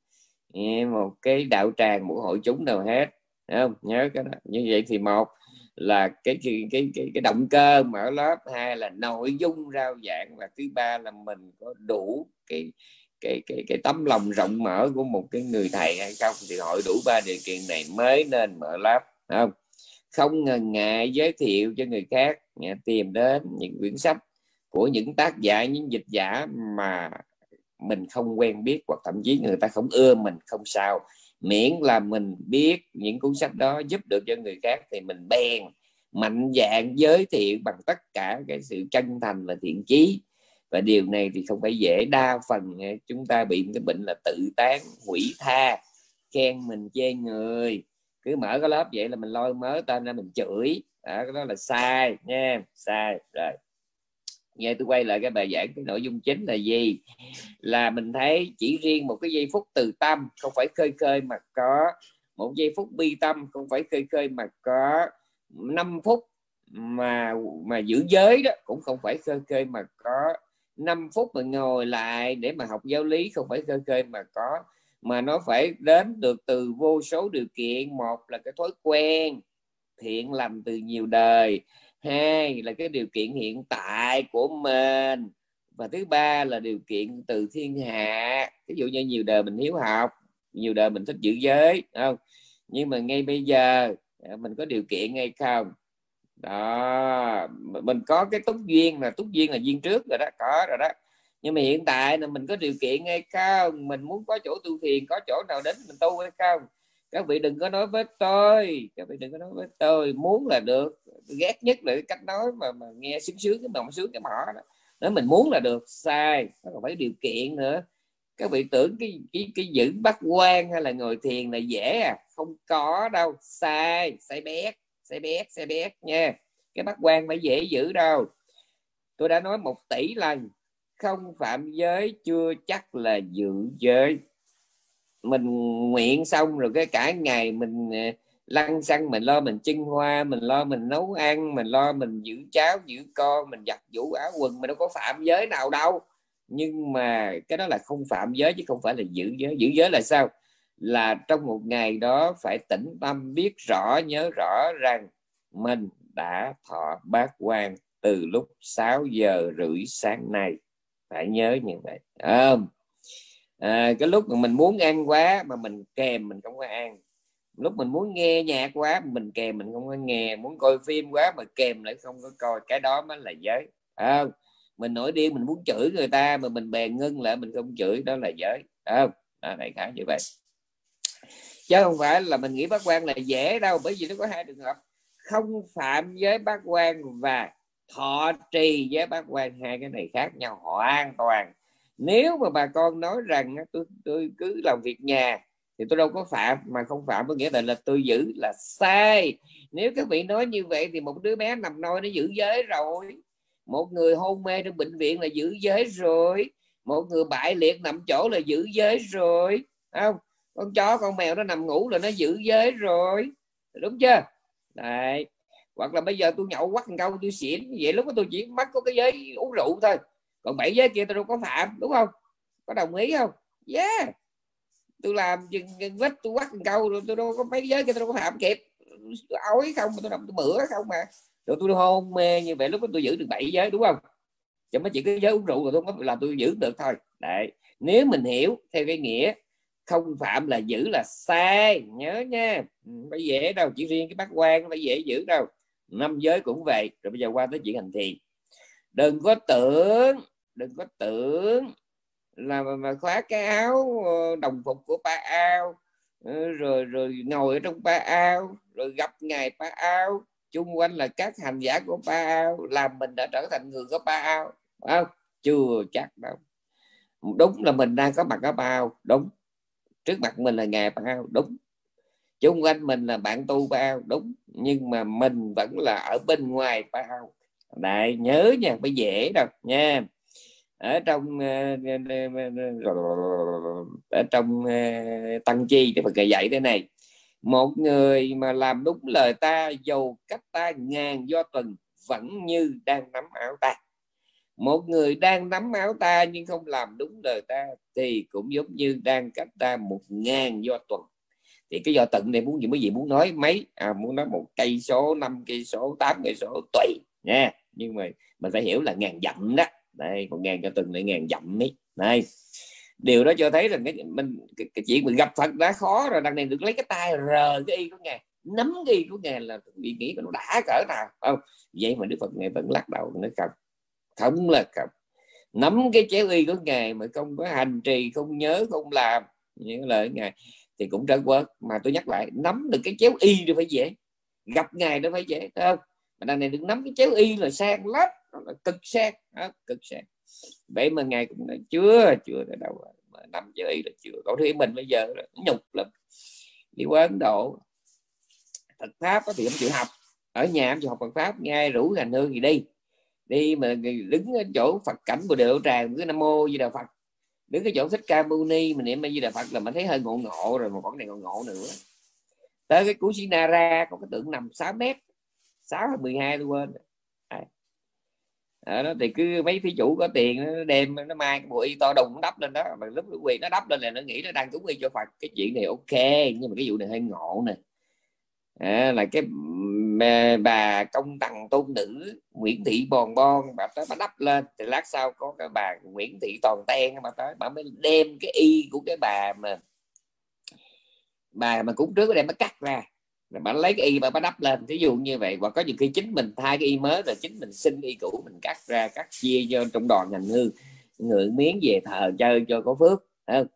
Một cái đạo tràng một hội chúng nào hết không? Nhớ cái đó. Như vậy thì một là cái cái cái cái, cái động cơ mở lớp hai là nội dung rao giảng và thứ ba là mình có đủ cái cái cái cái tấm lòng rộng mở của một cái người thầy hay không. Thì hội đủ ba điều kiện này mới nên mở lớp không? Không ngần ngại giới thiệu cho người khác tìm đến những quyển sách của những tác giả, những dịch giả mà mình không quen biết, hoặc thậm chí người ta không ưa mình, không sao. Miễn là mình biết những cuốn sách đó giúp được cho người khác thì mình bèn mạnh dạng giới thiệu bằng tất cả cái sự chân thành và thiện chí. Và điều này thì không phải dễ, đa phần ờ, chúng ta bị cái bệnh là tự tán, hủy tha, khen mình chê người cứ mở cái lớp vậy là mình lôi mớ tên ra mình chửi. Đó, cái đó là sai nha sai rồi. Nghe tôi quay lại cái bài giảng cái nội dung chính là gì? Là mình thấy chỉ riêng một cái giây phút từ tâm không phải khơi khơi mà có. Một giây phút bi tâm không phải khơi khơi mà có. 5 phút mà mà giữ giới đó cũng không phải khơi khơi mà có. 5 phút mà ngồi lại để mà học giáo lý không phải khơi khơi mà có mà nó phải đến được từ vô số điều kiện. Một là cái thói quen thiện lành từ nhiều đời. Hai là cái điều kiện hiện tại của mình. Và thứ ba là điều kiện từ thiên hạ. Ví dụ như nhiều đời mình hiếu học, nhiều đời mình thích giữ giới không? Nhưng mà ngay bây giờ à, mình có điều kiện hay không? Đó mình có cái túc duyên là túc duyên là duyên trước rồi đó, có rồi đó nhưng mà hiện tại là mình có điều kiện hay không? Mình muốn có chỗ tu thiền, có chỗ nào đến mình tu hay không? Các vị đừng có nói với tôi, các vị đừng có nói với tôi. Muốn là được. Ghét nhất là cái cách nói mà mà nghe sướng sướng, cái mộng sướng, cái mỏ đó. Nếu mình muốn là được, sai. Nó còn phải điều kiện nữa. Các vị tưởng cái cái cái giữ bắt quan hay là ngồi thiền là dễ à? Không có đâu. Sai. Sai bét. Sai bét sai bét nha. Cái bắt quan phải dễ giữ đâu. Tôi đã nói một tỷ lần không phạm giới, chưa chắc là giữ giới. Mình nguyện xong rồi cái cả ngày mình ờ, lăn xăng, mình lo mình chân hoa, mình lo mình nấu ăn, mình lo mình giữ cháo giữ con, mình giặt vũ áo quần, mình đâu có phạm giới nào đâu. Nhưng mà cái đó là không phạm giới chứ không phải là giữ giới. Giữ giới là sao? Là trong một ngày đó phải tĩnh tâm biết rõ, nhớ rõ rằng mình đã thọ bát quan từ lúc 6 giờ rưỡi sáng nay phải nhớ như vậy. À, à, cái lúc mà mình muốn ăn quá mà mình kèm mình không có ăn. Lúc mình muốn nghe nhạc quá mình kèm mình không có nghe. Muốn coi phim quá mà kèm lại không có coi. Cái đó mới là giới. À, mình nổi điên mình muốn chửi người ta mà mình bèn ngưng lại mình không chửi. Đó là giới. À, đại khái như vậy. Chứ không phải là mình nghĩ bác quan là dễ đâu bởi vì nó có hai trường hợp. Không phạm giới bác quan và thọ trì với bác quan hai cái này khác nhau hoàn toàn. Nếu mà bà con nói rằng tôi tôi cứ làm việc nhà thì tôi đâu có phạm, mà không phạm có nghĩa là là tôi giữ là sai. Nếu các vị nói như vậy thì một đứa bé nằm nôi nó giữ giới rồi. Một người hôn mê trong bệnh viện là giữ giới rồi. Một người bại liệt nằm chỗ là giữ giới rồi. Không, con chó, con mèo nó nằm ngủ là nó giữ giới rồi. Đúng chưa? Đấy hoặc là bây giờ tôi nhậu quắt câu, tôi xỉn. Vậy lúc đó tôi chỉ bắt có cái giới uống rượu thôi. Còn bảy giới kia tôi đâu có phạm, đúng không? Có đồng ý không? Yeah. Tôi làm chừng vết tôi quắt câu rồi tôi đâu có mấy giới kia tôi đâu có phạm kịp. Ói không mà tôi nằm tôi bữa không mà. Rồi tôi hôn mê như vậy, lúc đó tôi giữ được bảy giới, đúng không? Cho mới chỉ cái giới uống rượu rồi tôi là tôi giữ được thôi. Đấy. Nếu mình hiểu theo cái nghĩa không phạm là giữ là sai, nhớ nha. Ừ, phải dễ đâu. Chỉ riêng cái bác quan phải dễ giữ đâu năm giới cũng vậy. Rồi bây giờ qua tới chuyện hành thiền. Đừng có tưởng đừng có tưởng là mà, mà khóa cái áo ờ, đồng phục của ba ao ờ, rồi rồi ngồi ở trong ba ao rồi gặp ngài ba ao. Chung quanh là các hành giả của ba ao làm mình đã trở thành người của ba ao. Không? Chưa chắc đâu. Đúng là mình đang có mặt ở ba ao. Đúng. Trước mặt mình là ngài ba ao. Đúng chung quanh mình là bạn tu ba ao đúng, nhưng mà mình vẫn là ở bên ngoài ba ao đại nhớ nha phải dễ đâu, nha. Ở trong ờ, ờ, ờ, ở trong tăng chi thì Phật dạy thế này. Một người mà làm đúng lời ta, dầu cách ta ngàn do tuần, vẫn như đang nắm áo ta. Một người đang nắm áo ta nhưng không làm đúng lời ta, thì cũng giống như đang cách ta một ngàn do tuần thì cái do tận này muốn gì mới gì muốn nói mấy à, muốn nói một cây số năm cây số tám cây số tùy nha. Nhưng mà mình phải hiểu là ngàn dặm đó. Đây còn ngàn cho từng lại ngàn dặm ấy đây điều đó cho thấy là cái mình cái, cái chuyện mình gặp phật đã khó rồi đằng này được lấy cái tay rờ cái y của ngài nắm cái y của ngài là bị nghĩ nó đã cỡ nào không? Vậy mà đức phật ngài vẫn lắc đầu nó không không là không. Nắm cái chéo y của ngài mà không có hành trì không nhớ không làm những lời ngài thì cũng trơn quên. Mà tôi nhắc lại nắm được cái chéo y thì phải dễ. Gặp ngài nó phải dễ không? Mà đằng này đừng nắm cái chéo y là sang lắm. Là cực sang đó, cực sang. Vậy mà ngài cũng nói chưa chưa tới đâu mà nắm chéo y là chưa. Cậu thấy mình bây giờ là nhục lắm. Đi qua ấn độ Phật pháp thì không chịu học. Ở nhà em chịu học Phật pháp nghe rủ hành hương gì đi. Đi mà đứng ở chỗ Phật cảnh bồ đề tràng cứ nam mô di đà Phật đứng cái chỗ thích ca mâu ni mình niệm a di đà phật là mình thấy hơi ngộ ngộ rồi mà còn này còn ngộ nữa. Tới cái cú ra có cái tượng nằm 6 mét 6 hay 12 tôi quên đó thì cứ mấy thí chủ có tiền nó đem nó mang cái bộ y to đùng đắp lên đó. Mà lúc nó quỳ nó đắp lên là nó nghĩ nó đang cúng y cho phật. Cái chuyện này ok nhưng mà cái vụ này hơi ngộ nè. À, là cái bà công tằng tôn nữ Nguyễn Thị Bòn Bon bà tới bà đắp lên. Thì lát sau có cái bà Nguyễn Thị Toàn Ten bà tới bà mới đem cái y của cái bà mà bà mà cúng trước đem bà cắt ra. Rồi bà lấy cái y bà, bà đắp lên. Ví dụ như vậy và có những khi chính mình thay cái y mới rồi chính mình xin y cũ mình cắt ra cắt chia cho trong đoàn ngành hương ngự miếng về thờ chơi cho có phước không?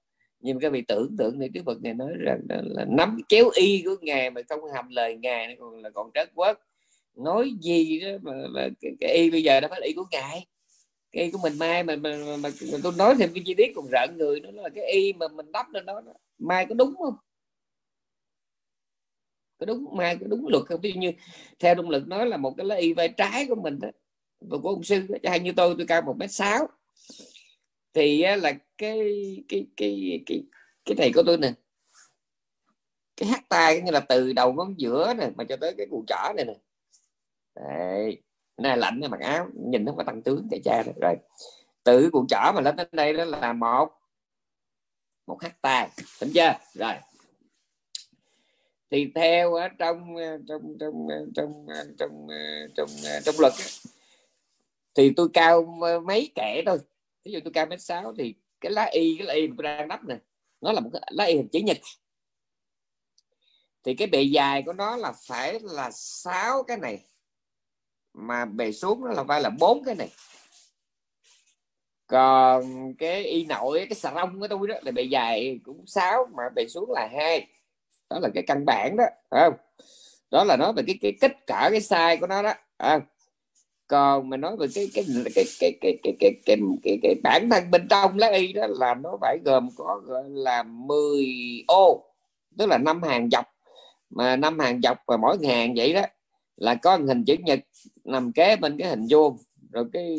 Nhưng các vị tưởng tượng thì Đức Phật ngài nói rằng là, là nắm kéo y của ngài mà không hầm lời ngài còn là còn trớt quất. Nói gì đó mà, mà cái, cái y bây giờ đã phải y của ngài. Cái y của mình mai mà, mà, mà, mà, mà tôi nói thêm cái chi tiết còn rợn người đó là cái y mà mình đắp lên đó mai có đúng không? Có đúng mai có đúng luật không? Ví dụ như theo đúng lực nói là một cái lá y vai trái của mình đó và của ông sư hay như tôi tôi cao một mét sáu thì là cái cái cái cái cái này của tôi nè. Cái hát tay như là từ đầu ngón giữa nè mà cho tới cái cụ trỏ này nè. Đấy. này lạnh mặc áo nhìn nó có tăng tướng tại cha rồi từ cụ trỏ mà lên đến đây đó là một một hát tay đúng chưa? Rồi. Thì theo ở ờ, trong trong ờ, trong ờ, trong trong trong trong, trong luật thì tôi cao mấy kẻ thôi? Ví dụ tôi cao mét sáu thì cái lá y, cái lá y mà tôi đang đắp nè nó là một cái lá y hình chữ nhật. Thì cái bề dài của nó là phải là sáu cái này, mà bề xuống nó là phải là bốn cái này. Còn cái y nội, cái xà rong của tôi đó là bề dài cũng 6 mà bề xuống là hai. Đó là cái căn bản đó không? Đó là nói về cái cái kích cả cái size của nó đó không? Còn mà nói về cái cái cái cái cái cái cái cái, cái, cái, cái bản thân bên trong lá y đó là nó phải gồm có gọi là 10 ô tức là năm hàng dọc. Mà năm hàng dọc và mỗi hàng vậy đó là có hình chữ nhật nằm kế bên cái hình vuông. Rồi cái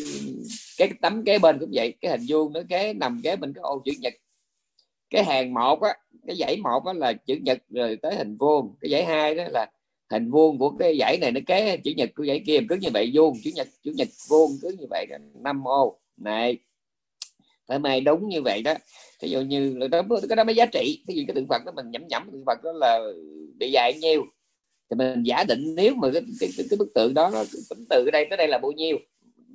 cái tấm kế bên cũng vậy cái hình vuông nó kế nằm kế bên cái ô chữ nhật. Cái hàng một á cái dãy một á là chữ nhật rồi tới hình vuông. Cái dãy hai đó là hình vuông của cái dãy này nó kế chữ nhật của dãy kia cứ như vậy vuông chữ nhật chữ nhật vuông cứ như vậy năm ô. Này thế mày đúng như vậy đó. Ví dụ như là đó cái đó mới giá trị. Cái gì cái tượng phật đó mình nhẩm nhẩm tượng phật đó là bị dài nhiêu. Thì mình giả định nếu mà cái, cái, cái, cái bức tượng đó nó tính từ đây tới đây là bao nhiêu.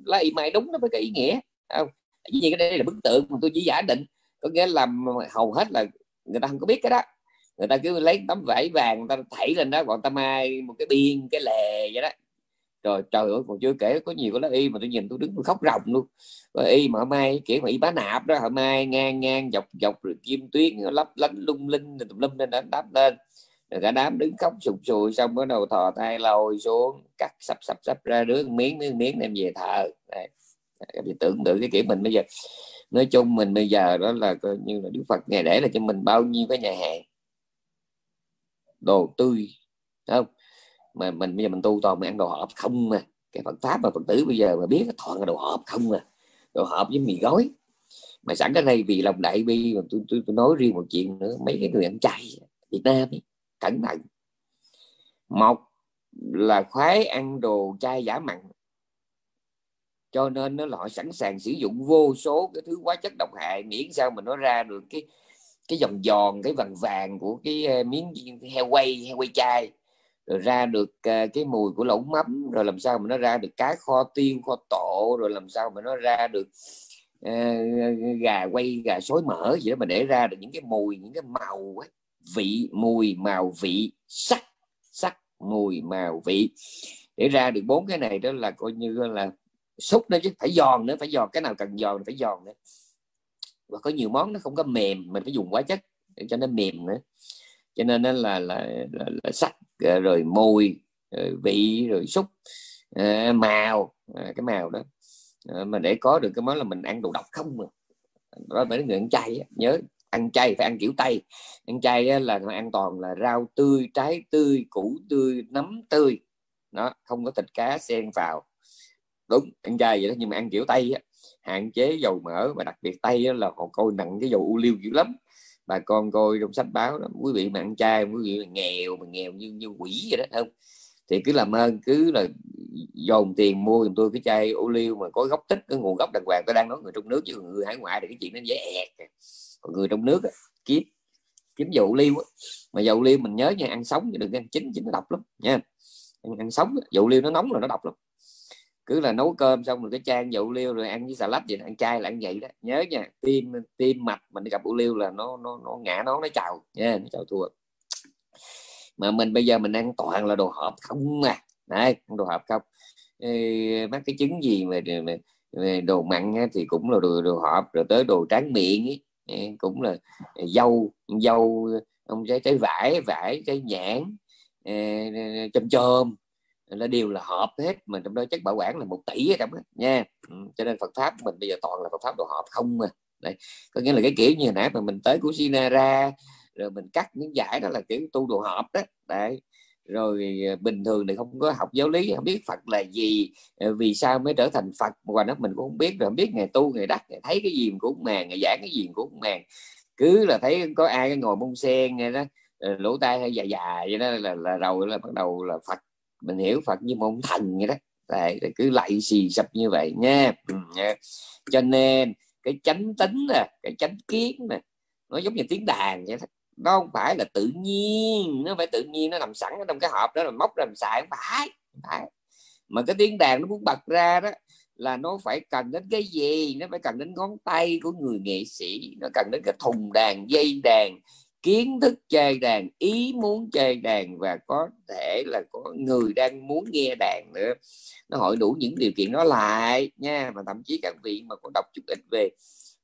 Là y mày đúng nó mới có ý nghĩa không? Cái gì cái đây là bức tượng mà tôi chỉ giả định có nghĩa là hầu hết là người ta không có biết cái đó người ta cứ lấy tấm vải vàng, người ta thảy lên đó, còn ta mai một cái biên, cái lề vậy đó. Rồi, trời ơi, còn chưa kể có nhiều cái y mà tôi nhìn tôi đứng tôi khóc ròng luôn. Rồi y mà mai kiểu mà y bá nạp đó họ mai ngang ngang, dọc dọc, rồi kim tuyến, lấp lánh, lung linh tùm lum lên, đánh đáp lên. Rồi cả đám đứng khóc sụp sùi, xong bắt đầu thò tay lôi xuống, cắt sắp sắp sắp ra đứa miếng miếng miếng đem về thờ. Đấy. các tưởng tượng cái kiểu mình bây giờ. Nói chung mình bây giờ đó là coi như là Đức Phật ngày để là cho mình bao nhiêu cái nhà hàng đồ tươi không? Mà mình bây giờ mình tu toàn mình ăn đồ hộp không mà. Cái Phật pháp mà Phật tử bây giờ mà biết toàn là đồ hộp không à đồ hộp với mì gói. Mà sẵn cái này vì lòng đại bi mà tôi, tôi, tôi nói riêng một chuyện nữa. Mấy cái người ăn chay Việt Nam ấy, cẩn thận. Một là khoái ăn đồ chay giả mặn. Cho nên nó là họ sẵn sàng sử dụng vô số cái thứ hóa chất độc hại. Miễn sao mình nó ra được cái cái vòng giòn cái vàng vàng của cái uh, miếng heo quay heo quay chai rồi ra được uh, cái mùi của lẩu mắm rồi làm sao mà nó ra được cá kho tiêu kho tổ rồi làm sao mà nó ra được uh, gà quay gà xối mỡ gì đó mà để ra được những cái mùi những cái màu ấy, vị mùi màu vị sắc sắc mùi màu vị. Để ra được bốn cái này đó là coi như là xúc nữa chứ phải giòn nữa phải giòn cái nào cần giòn phải giòn nữa và có nhiều món nó không có mềm mình phải dùng hóa chất để cho nó mềm nữa. Cho nên nó là là, là, là sắc ờ, rồi mùi rồi ờ, vị rồi xúc à, ờ, màu à, cái màu đó. À, mà để có được cái món là mình ăn đồ độc không à. mà đó phải người ăn chay nhớ ăn chay phải ăn kiểu tây. Ăn chay là an toàn là rau tươi trái tươi củ tươi nấm tươi. Nó không có thịt cá xen vào. Đúng ăn chay vậy đó nhưng mà ăn kiểu tây á hạn chế dầu mỡ và đặc biệt tây là họ coi nặng cái dầu u liu dữ lắm. Bà con coi trong sách báo đó quý vị mà ăn chay quý vị mà nghèo mà nghèo như như quỷ vậy đó không? Thì cứ làm ơn cứ là dồn tiền mua giùm tôi cái chai ô liu mà có gốc tích cái nguồn gốc đàng hoàng. Tôi đang nói người trong nước chứ người hải ngoại thì cái chuyện nó dễ ẹt còn người trong nước á, kiếm kiếm dầu liu á. mà dầu liu mình nhớ nha ăn sống chứ đừng ăn chín chín nó độc lắm nha. Ăn, ăn sống dầu liu nó nóng là nó độc lắm cứ là nấu cơm xong rồi cái chan dầu liêu rồi ăn với xà lách vậy ăn chay là ăn vậy đó. Nhớ nha tim tim mạch mình gặp u liêu là nó nó nó ngã nó nó chào. Nha nó chào thua. Mà mình bây giờ mình ăn toàn là đồ hộp không à. Đấy đồ hộp không? Ê, mấy cái trứng gì mà, mà, mà đồ mặn thì cũng là đồ, đồ hộp rồi tới đồ tráng miệng ấy. Cũng là dâu dâu ông trái trái vải vải trái nhãn chôm chôm nó đều là hợp hết mà trong đó chất bảo quản là một tỷ ở trong đó nha. Ừ, cho nên Phật pháp mình bây giờ toàn là Phật pháp đồ hợp không mà đấy có nghĩa là cái kiểu như nãy mà mình tới của Sina ra rồi mình cắt những giải đó là kiểu tu đồ hợp đó. Đấy rồi ờ, bình thường thì không có học giáo lý không biết Phật là gì ờ, vì sao mới trở thành Phật mà đó mình cũng không biết rồi không biết ngày tu ngày đắc ngày thấy cái gì cũng màng ngày giảng cái gì cũng màng. Cứ là thấy có ai ngồi bông sen nghe đó ờ, lỗ tai hay dài dài vậy đó là, là rồi là bắt đầu là Phật mình hiểu Phật như một thần vậy đó. Đấy, cứ lạy xì sập như vậy nha. Ừ, nha. Cho nên cái chánh tính nè cái chánh kiến nè nó giống như tiếng đàn vậy đó. Nó không phải là tự nhiên nó phải tự nhiên nó nằm sẵn trong cái hộp đó là móc làm xài không phải không phải. Mà cái tiếng đàn nó muốn bật ra đó là nó phải cần đến cái gì? Nó phải cần đến ngón tay của người nghệ sĩ nó cần đến cái thùng đàn dây đàn kiến thức chơi đàn ý muốn chơi đàn và có thể là có người đang muốn nghe đàn nữa. Nó hội đủ những điều kiện đó lại nha mà thậm chí các vị mà có đọc chút ít về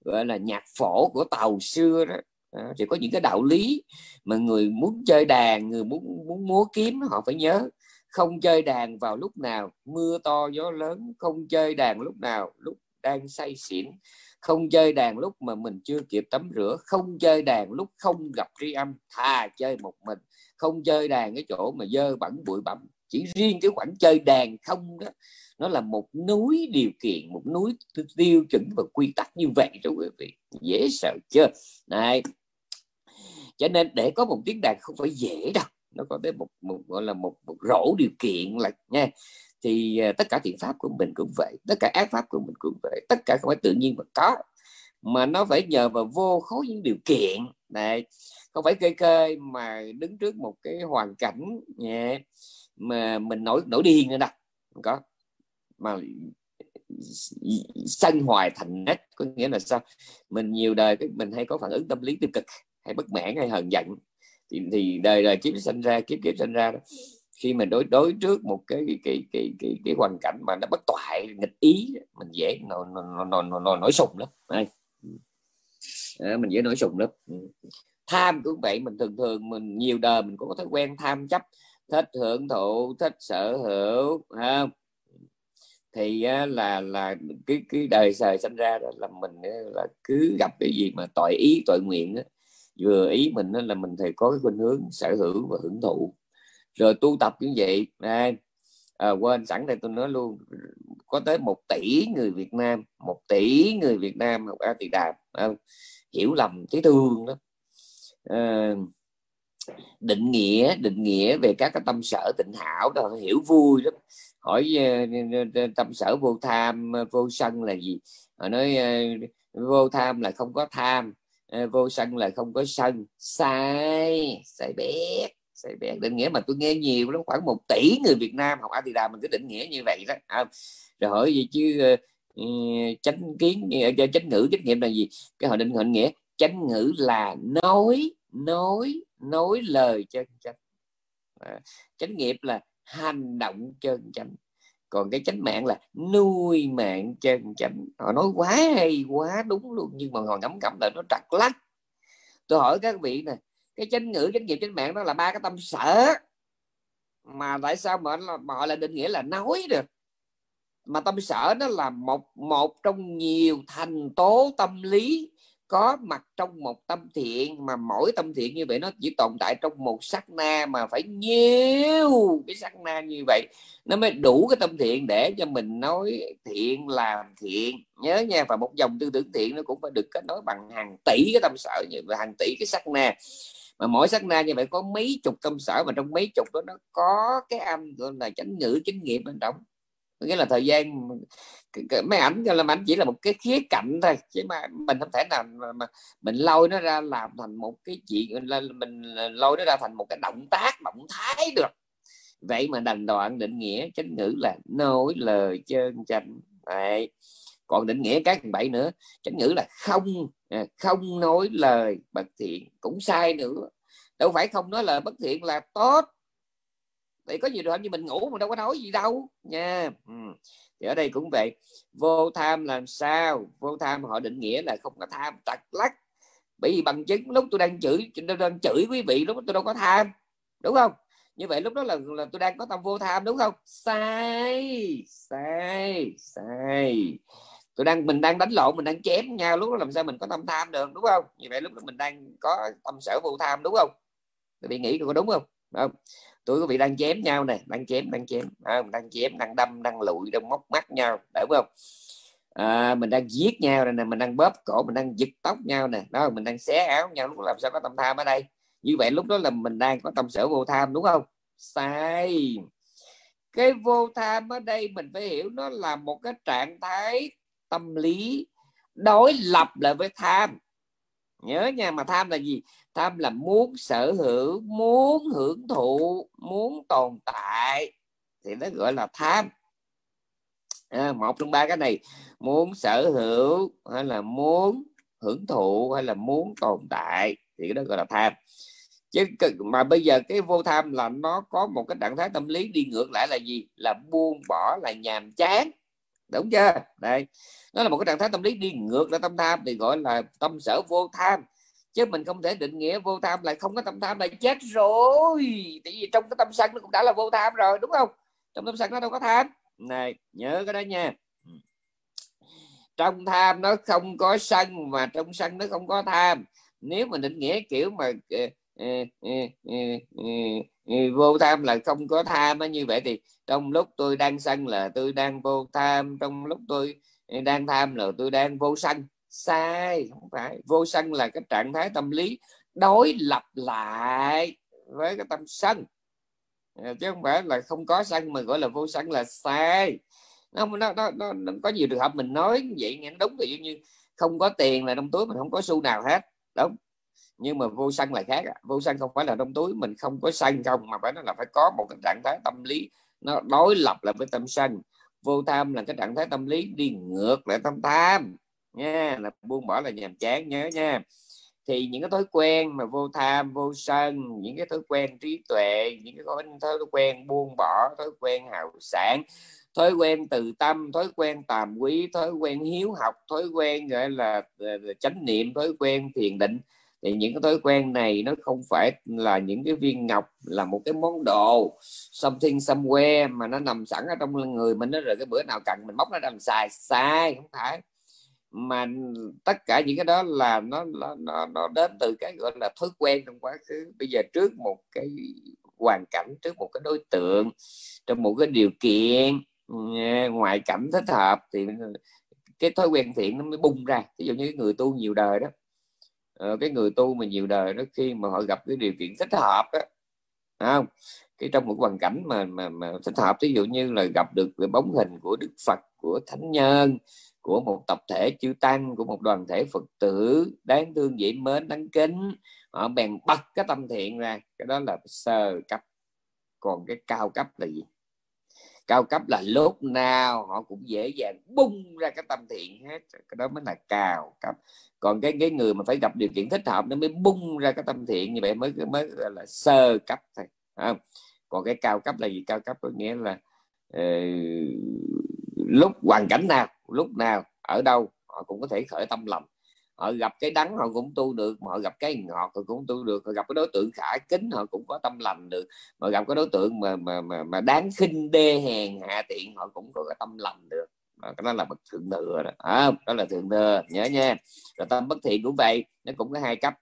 gọi là nhạc phổ của tàu xưa đó. À, thì có những cái đạo lý mà người muốn chơi đàn người muốn muốn múa kiếm họ phải nhớ. Không chơi đàn vào lúc nào mưa to gió lớn không chơi đàn lúc nào lúc đang say xỉn không chơi đàn lúc mà mình chưa kịp tắm rửa. Không chơi đàn lúc không gặp tri âm thà chơi một mình. Không chơi đàn cái chỗ mà dơ bẩn bụi bặm. Chỉ riêng cái khoảng chơi đàn không đó nó là một núi điều kiện một núi tiêu chuẩn và quy tắc như vậy rồi quý vị. Dễ sợ chưa? Này cho nên để có một tiếng đàn không phải dễ đâu. Nó có tới một, một gọi là một, một rổ điều kiện là nha thì à, tất cả thiện pháp của mình cũng vậy tất cả ác pháp của mình cũng vậy tất cả không phải tự nhiên mà có mà nó phải nhờ vào vô khối những điều kiện. Này không phải kê kê mà đứng trước một cái hoàn cảnh nhẹ mà mình nổi nổi điên nữa đâu không có. Mà sanh hoài thành nết có nghĩa là sao? Mình nhiều đời mình hay có phản ứng tâm lý tiêu cực hay bất mãn hay hờn giận. Thì, thì đời đời kiếp sinh ra kiếp kiếp sinh ra đó khi mình đối đối trước một cái cái cái cái cái, cái hoàn cảnh mà nó bất toại nghịch ý mình dễ nổi nổi nổi, nổi, nổi sùng lắm ừ. đây à, mình dễ nổi sùng lắm. Ừ. Tham cũng vậy mình thường thường mình nhiều đời mình có thói quen tham chấp thích hưởng thụ thích sở hữu không? Thì là là cái cái đời sời sinh ra là mình là cứ gặp cái gì mà tội ý tội nguyện vừa ý mình là mình thì có cái khuynh hướng sở hữu và hưởng thụ rồi tu tập như vậy. À, à, quên sẵn đây tôi nói luôn. Có tới một tỷ người Việt Nam một tỷ người Việt Nam học A Tỳ Đàm à, hiểu lầm cái thương đó. À, định nghĩa định nghĩa về các cái tâm sở tịnh hảo đó hiểu vui lắm. Hỏi à, tâm sở vô tham vô sân là gì? Họ nói à, vô tham là không có tham à, vô sân là không có sân. Sai sai biết sai định nghĩa mà tôi nghe nhiều lắm khoảng một tỷ người Việt Nam học Atida mình cứ định nghĩa như vậy đó. À, rồi hỏi gì chứ uh, chánh kiến uh, chánh ngữ trách nhiệm là gì? Cái họ định hình nghĩa chánh ngữ là nói nói nói lời chân chánh. À, chánh nghiệp là hành động chân chánh. Còn cái chánh mạng là nuôi mạng chân chánh. Họ nói quá hay quá đúng luôn nhưng mà họ ngấm ngấm là nó trật lắc. Tôi hỏi các vị nè cái chánh ngữ chánh nghiệp chánh mạng đó là ba cái tâm sở. Mà tại sao mà, mà họ lại định nghĩa là nói được? Mà tâm sở nó là một một trong nhiều thành tố tâm lý có mặt trong một tâm thiện. Mà mỗi tâm thiện như vậy nó chỉ tồn tại trong một sắc na mà phải nhiều cái sắc na như vậy nó mới đủ cái tâm thiện để cho mình nói thiện làm thiện. Nhớ nha và một dòng tư tưởng thiện nó cũng phải được kết nối bằng hàng tỷ cái tâm sở như vậy hàng tỷ cái sắc na mà mỗi sát na như vậy có mấy chục tâm sở mà trong mấy chục đó nó có cái âm gọi là chánh ngữ chánh nghiệp bên trong. Nghĩa là thời gian mấy ảnh là ảnh chỉ là một cái khía cạnh thôi chứ mà mình không thể nào mà, mà mình lôi nó ra làm thành một cái chuyện là mình lôi nó ra thành một cái động tác động thái được. Vậy mà đành đoạn định nghĩa chánh ngữ là nói lời chân chánh. Đấy. còn định nghĩa các bảy nữa chánh ngữ là không À, không nói lời bất thiện cũng sai nữa. Đâu phải không nói lời bất thiện là tốt. Thì có nhiều trường như mình ngủ mà đâu có nói gì đâu nha. Ừ. thì ở đây cũng vậy. Vô tham làm sao? Vô tham họ định nghĩa là không có tham tật lắc. Bởi vì bằng chứng lúc tôi đang chửi tôi đang chửi quý vị lúc tôi đâu có tham đúng không? Như vậy lúc đó là, là tôi đang có tâm vô tham đúng không? Sai sai sai tôi đang mình đang đánh lộn mình đang chém nhau lúc đó làm sao mình có tâm tham được đúng không? Như vậy lúc đó mình đang có tâm sở vô tham đúng không? Tôi bị nghĩ có đúng không? Không tôi có vị đang chém nhau này đang chém đang chém. À, đang chém đang đâm đang lụi đang móc mắt nhau đúng không? À, mình đang giết nhau này nè mình đang bóp cổ mình đang giật tóc nhau nè. Đó mình đang xé áo nhau lúc làm sao có tâm tham ở đây? Như vậy lúc đó là mình đang có tâm sở vô tham đúng không? Sai. Cái vô tham ở đây mình phải hiểu nó là một cái trạng thái tâm lý đối lập lại với tham. Nhớ nha mà tham là gì? Tham là muốn sở hữu muốn hưởng thụ muốn tồn tại. Thì nó gọi là tham. À, một trong ba cái này muốn sở hữu hay là muốn hưởng thụ hay là muốn tồn tại thì cái đó gọi là tham. Chứ mà bây giờ cái vô tham là nó có một cái trạng thái tâm lý đi ngược lại là gì? Là buông bỏ là nhàm chán đúng chưa? Đây. Nó là một cái trạng thái tâm lý đi ngược lại tâm tham thì gọi là tâm sở vô tham. Chứ mình không thể định nghĩa vô tham là không có tâm tham là chết rồi. Tại vì trong cái tâm sân nó cũng đã là vô tham rồi, đúng không? Trong tâm sân nó đâu có tham. Này, nhớ cái đó nha. Trong tham nó không có sân mà trong sân nó không có tham. Nếu mà định nghĩa kiểu mà ờ, Ừ, ừ, ừ, vô tham là không có tham như vậy thì trong lúc tôi đang sân là tôi đang vô tham trong lúc tôi đang tham là tôi đang vô sân. Sai không phải vô sân là cái trạng thái tâm lý đối lập lại với cái tâm sân. Chứ không phải là không có sân mà gọi là vô sân là sai. Nó nó, nó, nó, nó có nhiều trường hợp mình nói vậy nghe đúng ví dụ như không có tiền là trong túi mình không có xu nào hết đúng nhưng mà vô sân là khác vô sân không phải là trong túi mình không có sân không mà phải nó là phải có một cái trạng thái tâm lý nó đối lập lại với tâm sân vô tham là cái trạng thái tâm lý đi ngược lại tâm tham nha là buông bỏ là nhàm chán nhớ nha. Thì những cái thói quen mà vô tham vô sân những cái thói quen trí tuệ những cái thói quen buông bỏ thói quen hào sản thói quen từ tâm thói quen tàm quý thói quen hiếu học thói quen gọi là, là chánh niệm thói quen thiền định thì những cái thói quen này nó không phải là những cái viên ngọc là một cái món đồ something somewhere mà nó nằm sẵn ở trong người mình nó rồi cái bữa nào cần mình móc nó ra làm xài. Sai không phải. Mà tất cả những cái đó là nó nó nó, nó đến từ cái gọi là thói quen trong quá khứ. Bây giờ trước một cái hoàn cảnh trước một cái đối tượng trong một cái điều kiện ừ, ngoại cảnh thích hợp thì cái thói quen thiện nó mới bung ra. Ví dụ như người tu nhiều đời đó Ờ, cái người tu mà nhiều đời đó khi mà họ gặp cái điều kiện thích hợp á, không? Cái trong một hoàn cảnh mà mà, mà thích hợp ví dụ như là gặp được cái bóng hình của đức phật của thánh nhân của một tập thể chư tăng của một đoàn thể phật tử đáng thương dễ mến đáng kính họ bèn bật cái tâm thiện ra. Cái đó là sơ cấp. Còn cái cao cấp là gì? Cao cấp là lúc nào họ cũng dễ dàng bung ra cái tâm thiện hết. Cái đó mới là cao cấp. Còn cái cái người mà phải gặp điều kiện thích hợp nó mới bung ra cái tâm thiện như vậy mới mới gọi là sơ cấp thôi không? còn cái cao cấp là gì? Cao cấp có nghĩa là uh, lúc hoàn cảnh nào lúc nào ở đâu họ cũng có thể khởi tâm lòng họ gặp cái đắng họ cũng tu được mà họ gặp cái ngọt họ cũng tu được. Họ gặp cái đối tượng khả kính họ cũng có tâm lành được. Mà gặp cái đối tượng mà mà mà, mà đáng khinh đê hèn hạ tiện họ cũng có cái tâm lành được. Cái đó là bậc thượng thừa đó. À, đó là thượng thừa nhớ nha. Rồi tâm bất thiện cũng vậy nó cũng có hai cấp.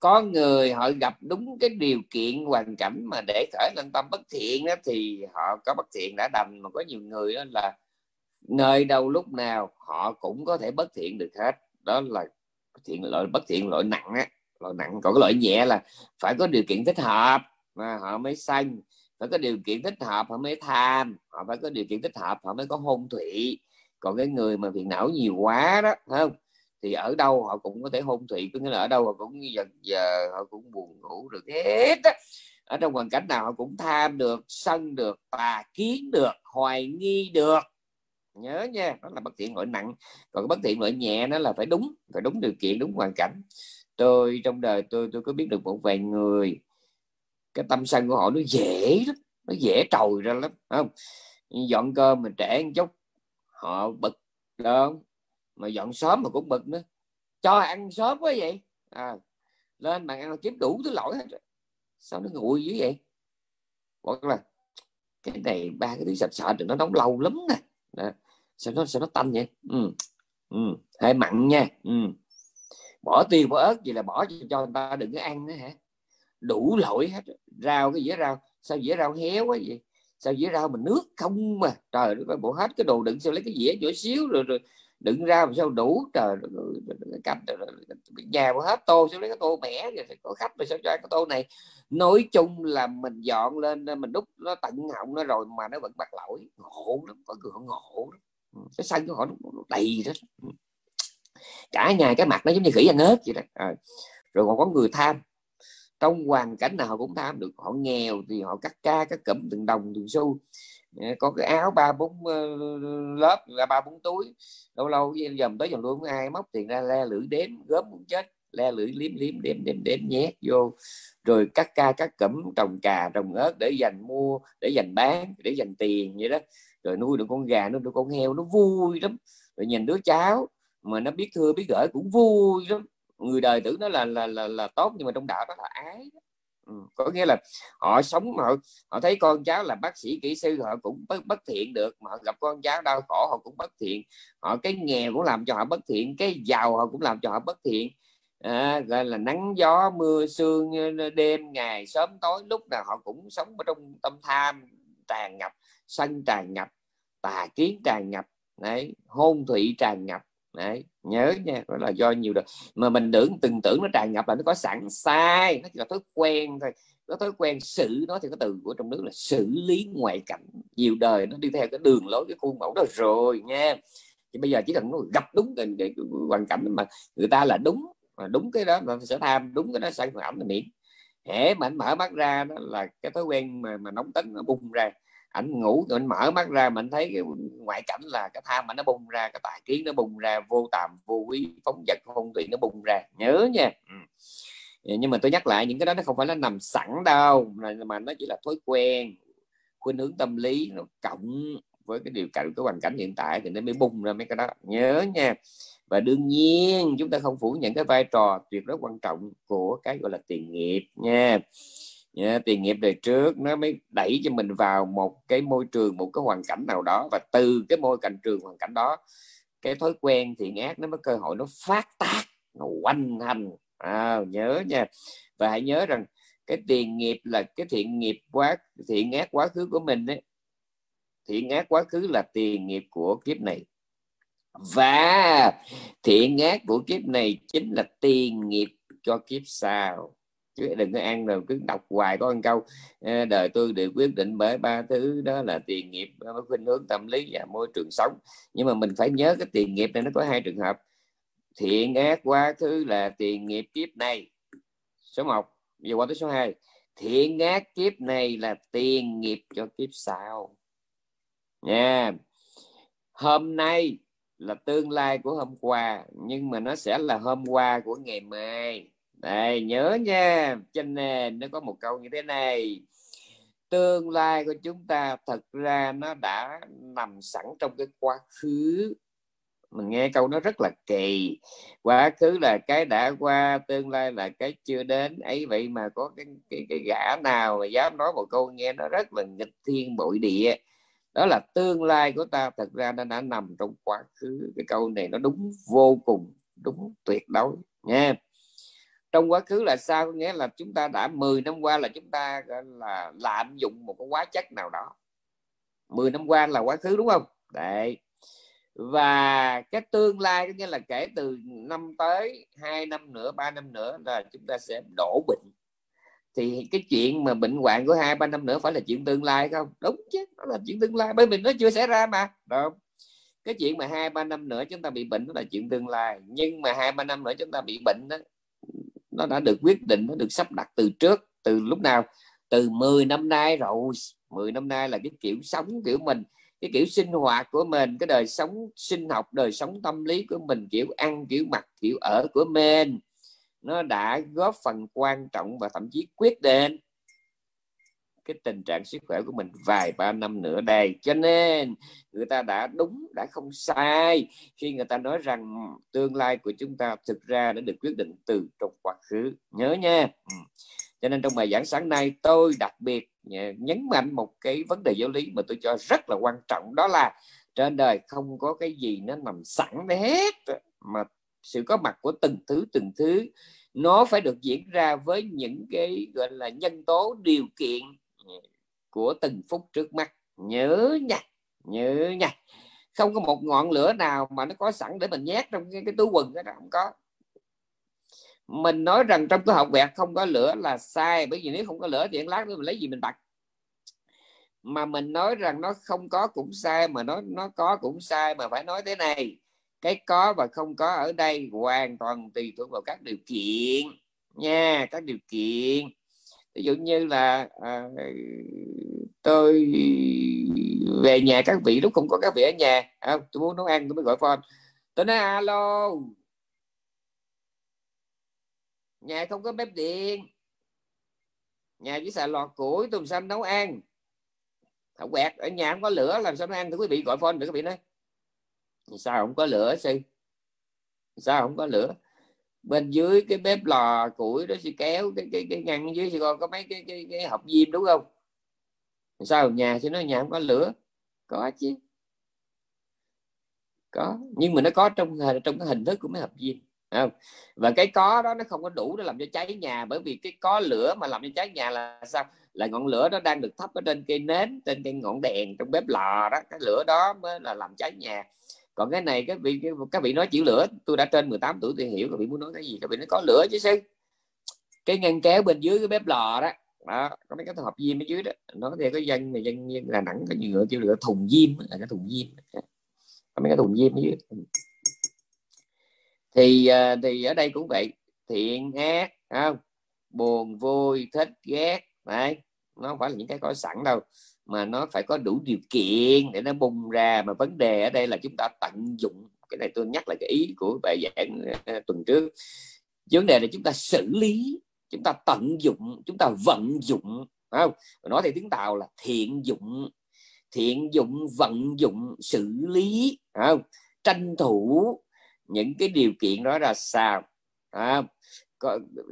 Có người họ gặp đúng cái điều kiện hoàn cảnh mà để khởi lên tâm bất thiện đó, thì họ có bất thiện đã đành. Mà có nhiều người đó là nơi đâu lúc nào họ cũng có thể bất thiện được hết đó là thiện loại bất thiện loại nặng á loại nặng. Còn cái loại nhẹ là phải có điều kiện thích hợp mà họ mới sanh, phải có điều kiện thích hợp họ mới tham, họ phải có điều kiện thích hợp họ mới có hôn thủy. Còn cái người mà phiền não nhiều quá đó không? Thì ở đâu họ cũng có thể hôn thủy, có nghĩa là ở đâu họ cũng giờ giờ họ cũng buồn ngủ được hết á. Ở trong hoàn cảnh nào họ cũng tham được, sân được, tà kiến được, hoài nghi được nhớ nha đó là bất thiện loại nặng. Còn bất thiện loại nhẹ nó là phải đúng phải đúng điều kiện đúng hoàn cảnh. Tôi trong đời tôi tôi có biết được một vài người cái tâm sân của họ nó dễ lắm nó dễ trồi ra lắm không? Dọn cơm mình trẻ một chút họ bực đơn mà dọn sớm mà cũng bực nữa. Cho ăn sớm quá vậy. À, lên bàn ăn kiếm đủ thứ lỗi hết rồi. Sao nó nguội dữ vậy? Hoặc là cái này ba cái thứ sạch sợ thì nó nóng lâu lắm nè. Đó sao nó sao nó tanh vậy? Ừ. Ừ. hơi mặn nha. Ừ. bỏ tiêu bỏ ớt gì là bỏ cho, cho người ta đừng có ăn nữa hả? Đủ lỗi hết. Rau cái dĩa rau. Sao dĩa rau héo quá vậy? Sao dĩa rau mà nước không mà? Trời ơi bộ hết cái đồ đựng sao lấy cái dĩa nhỏ xíu rồi rồi đựng ra mà sao đủ? Trời cách nhà mà hết tô sao lấy cái tô mẻ rồi có khách mà sao cho cái tô này? Nói chung là mình dọn lên mình đúc nó tận họng nó rồi mà nó vẫn bắt lỗi. Ngộ lắm có người ngộ lắm cái sân của họ nó đầy đó cả nhà cái mặt nó giống như khỉ anh ếch vậy đó. À. rồi còn có người tham. Trong hoàn cảnh nào họ cũng tham được. Họ nghèo thì họ cắt ca, cắt cụm từng đồng, từng xu. Có cái áo ba, bốn ờ, lớp là ba, bốn túi. Lâu lâu dầm tới dầm luôn ai móc tiền ra, le lưỡi đếm, gớm muốn chết. Le lưỡi liếm liếm, đếm đếm đếm, nhét vô. Rồi cắt ca, cắt cẩm trồng cà, trồng ớt để dành mua, để dành bán, để dành tiền vậy đó rồi nuôi được con gà nuôi được con heo nó vui lắm. Rồi nhìn đứa cháu mà nó biết thưa biết gửi cũng vui lắm. Người đời tưởng nó là là là, là tốt nhưng mà trong đạo đó là ái ừ. có nghĩa là họ sống họ họ thấy con cháu là bác sĩ kỹ sư họ cũng bất, bất thiện được mà họ gặp con cháu đau khổ họ cũng bất thiện. Họ cái nghèo cũng làm cho họ bất thiện cái giàu họ cũng làm cho họ bất thiện. À, gọi là nắng gió mưa sương đêm ngày sớm tối lúc nào họ cũng sống ở trong tâm tham tàn ngập sân tràn ngập tà kiến tràn ngập đấy hôn thủy tràn ngập đấy nhớ nha đó là do nhiều đời. Mà mình tưởng từng tưởng nó tràn ngập là nó có sẵn sai nó chỉ là thói quen thôi. Có thói quen xử nó thì cái từ của trong nước là xử lý ngoại cảnh. Nhiều đời nó đi theo cái đường lối cái khuôn mẫu đó rồi nha. Thì bây giờ chỉ cần nó gặp đúng cái, cái, cái hoàn cảnh mà người ta là đúng mà đúng cái đó là sẽ tham đúng cái đó sản phẩm là miễn hễ mà anh mở mắt ra đó là cái thói quen mà mà nóng tính nó bung ra ảnh ngủ, rồi anh mở mắt ra mình thấy cái ngoại cảnh là cái tham mà nó bung ra, cái tài kiến nó bung ra, vô tàm, vô quý, phóng vật phong thủy nó bung ra. Nhớ nha. Ừ. Ờ, nhưng mà tôi nhắc lại, những cái đó nó không phải nó nằm sẵn đâu, mà nó chỉ là thói quen, khuynh hướng tâm lý nó cộng với cái điều kiện cái hoàn cảnh hiện tại thì nó mới bung ra mấy cái đó. Nhớ nha. Và đương nhiên, chúng ta không phủ nhận cái vai trò tuyệt đối quan trọng của cái, gọi là tiền nghiệp nha yeah, tiền nghiệp đời trước nó mới đẩy cho mình vào một cái môi trường một cái hoàn cảnh nào đó. Và từ cái môi cảnh trường hoàn cảnh đó cái thói quen thiện ác nó mới cơ hội nó phát tác nó quanh hành. À, nhớ nha. Và hãy nhớ rằng cái tiền nghiệp là cái thiện nghiệp quá thiện ác quá khứ của mình đấy thiện ác quá khứ là tiền nghiệp của kiếp này. Và thiện ác của kiếp này chính là tiền nghiệp cho kiếp sau chứ đừng có ăn rồi cứ đọc hoài có một câu đời tôi được quyết định bởi ba thứ, đó là tiền nghiệp khuynh hướng tâm lý và môi trường sống. Nhưng mà mình phải nhớ cái tiền nghiệp này nó có hai trường hợp. Thiện ác quá khứ là tiền nghiệp kiếp này, số 1 giờ qua tới số 2 thiện ác kiếp này là tiền nghiệp cho kiếp sau. Nha. Hôm nay là tương lai của hôm qua, nhưng mà nó sẽ là hôm qua của ngày mai đây nhớ nha cho nên nó có một câu như thế này. Tương lai của chúng ta thật ra nó đã nằm sẵn trong cái quá khứ. Mình nghe câu nó rất là kỳ. Quá khứ là cái đã qua tương lai là cái chưa đến. Ấy vậy mà có cái cái, cái gã nào mà dám nói một câu nghe nó rất là nghịch thiên bội địa. Đó là tương lai của ta thật ra nó đã nằm trong quá khứ. Cái câu này nó đúng vô cùng đúng tuyệt đối nha trong quá khứ là sao? Nghĩa là chúng ta đã 10 năm qua là chúng ta là, lạm dụng một cái hóa chất nào đó. 10 năm qua là quá khứ, đúng không? Đấy. Và cái tương lai, có nghĩa là kể từ năm tới, hai năm nữa, ba năm nữa là chúng ta sẽ đổ bệnh. Thì cái chuyện mà bệnh hoạn của hai, ba năm nữa phải là chuyện tương lai, không? Đúng chứ, nó là chuyện tương lai, bởi vì nó chưa xảy ra mà, đúng cái chuyện mà hai, ba năm nữa chúng ta bị bệnh đó là chuyện tương lai. Nhưng mà hai, ba năm nữa chúng ta bị bệnh đó nó đã được quyết định, nó được sắp đặt từ trước, từ lúc nào? Từ 10 năm nay rồi. 10 năm nay là cái kiểu sống kiểu mình, cái kiểu sinh hoạt của mình, cái đời sống sinh học, đời sống tâm lý của mình, kiểu ăn, kiểu mặc, kiểu ở của mình. Nó đã góp phần quan trọng và thậm chí quyết định cái tình trạng sức khỏe của mình vài ba năm nữa đây. Cho nên, người ta đã đúng, đã không sai khi người ta nói rằng tương lai của chúng ta thực ra đã được quyết định từ trong quá khứ. Nhớ nha. Ừ. Cho nên trong bài giảng sáng nay, tôi đặc biệt nhấn mạnh một cái vấn đề giáo lý mà tôi cho rất là quan trọng, đó là trên đời không có cái gì nó nằm sẵn hết mà sự có mặt của từng thứ từng thứ. Nó phải được diễn ra với những cái, gọi là, nhân tố, điều kiện của từng phút trước mắt. Nhớ nha nhớ nha. Không có một ngọn lửa nào mà nó có sẵn để mình nhét trong cái, cái túi quần đó không có. Mình nói rằng trong cái học vẹt không có lửa là sai bởi vì nếu không có lửa thì lát nữa mình lấy gì mình bật mà mình nói rằng nó không có cũng sai mà nó nó có cũng sai mà phải nói thế này. Cái có và không có ở đây hoàn toàn tùy thuộc vào các điều kiện nha các điều kiện ví dụ như là à, tôi về nhà các vị lúc không có các vị ở nhà. À, tôi muốn nấu ăn tôi mới gọi phone. Tôi nói alo. Nhà không có bếp điện. Nhà chỉ xài lò củi tôi làm sao nấu ăn? Không quẹt ở nhà không có lửa làm sao nấu ăn? Thì quý vị gọi phone được quý vị nói. Sao không có lửa sư? Sao không có lửa? Bên dưới cái bếp lò củi đó sẽ kéo cái cái cái ngăn dưới sẽ còn có mấy cái cái cái hộp diêm đúng không? Sao nhà thì nói nhà không có lửa? Có chứ. Có. Nhưng mà nó có trong trong cái hình thức của mấy hộp diêm không? và cái có đó nó không có đủ để làm cho cháy nhà, bởi vì cái có lửa mà làm cho cháy nhà là sao? Là ngọn lửa nó đang được thắp ở trên cây nến, trên cây ngọn đèn trong bếp lò đó. Cái lửa đó mới là làm cháy nhà còn cái này các vị các vị nói chịu lửa tôi đã trên 18 tuổi tôi hiểu các vị muốn nói cái gì các vị nói có lửa chứ sư. Cái ngăn kéo bên dưới cái bếp lò đó đó có mấy cái hộp diêm ở dưới đó. Nó thì có dân này dân, dân là nặng cái nhựa kêu lửa thùng diêm là cái thùng diêm có mấy cái thùng diêm ở dưới. Thì à, thì ở đây cũng vậy thiện ác không? Buồn vui thích ghét đấy. Nó không phải là những cái có sẵn đâu mà nó phải có đủ điều kiện để nó bung ra. Mà vấn đề ở đây là chúng ta tận dụng, cái này tôi nhắc lại cái ý của bài giảng ờ, tuần trước. Vấn đề là chúng ta xử lý, chúng ta tận dụng, chúng ta vận dụng không? Nói theo tiếng tàu là thiện dụng thiện dụng, vận dụng, xử lý không? Tranh thủ những cái điều kiện đó là sao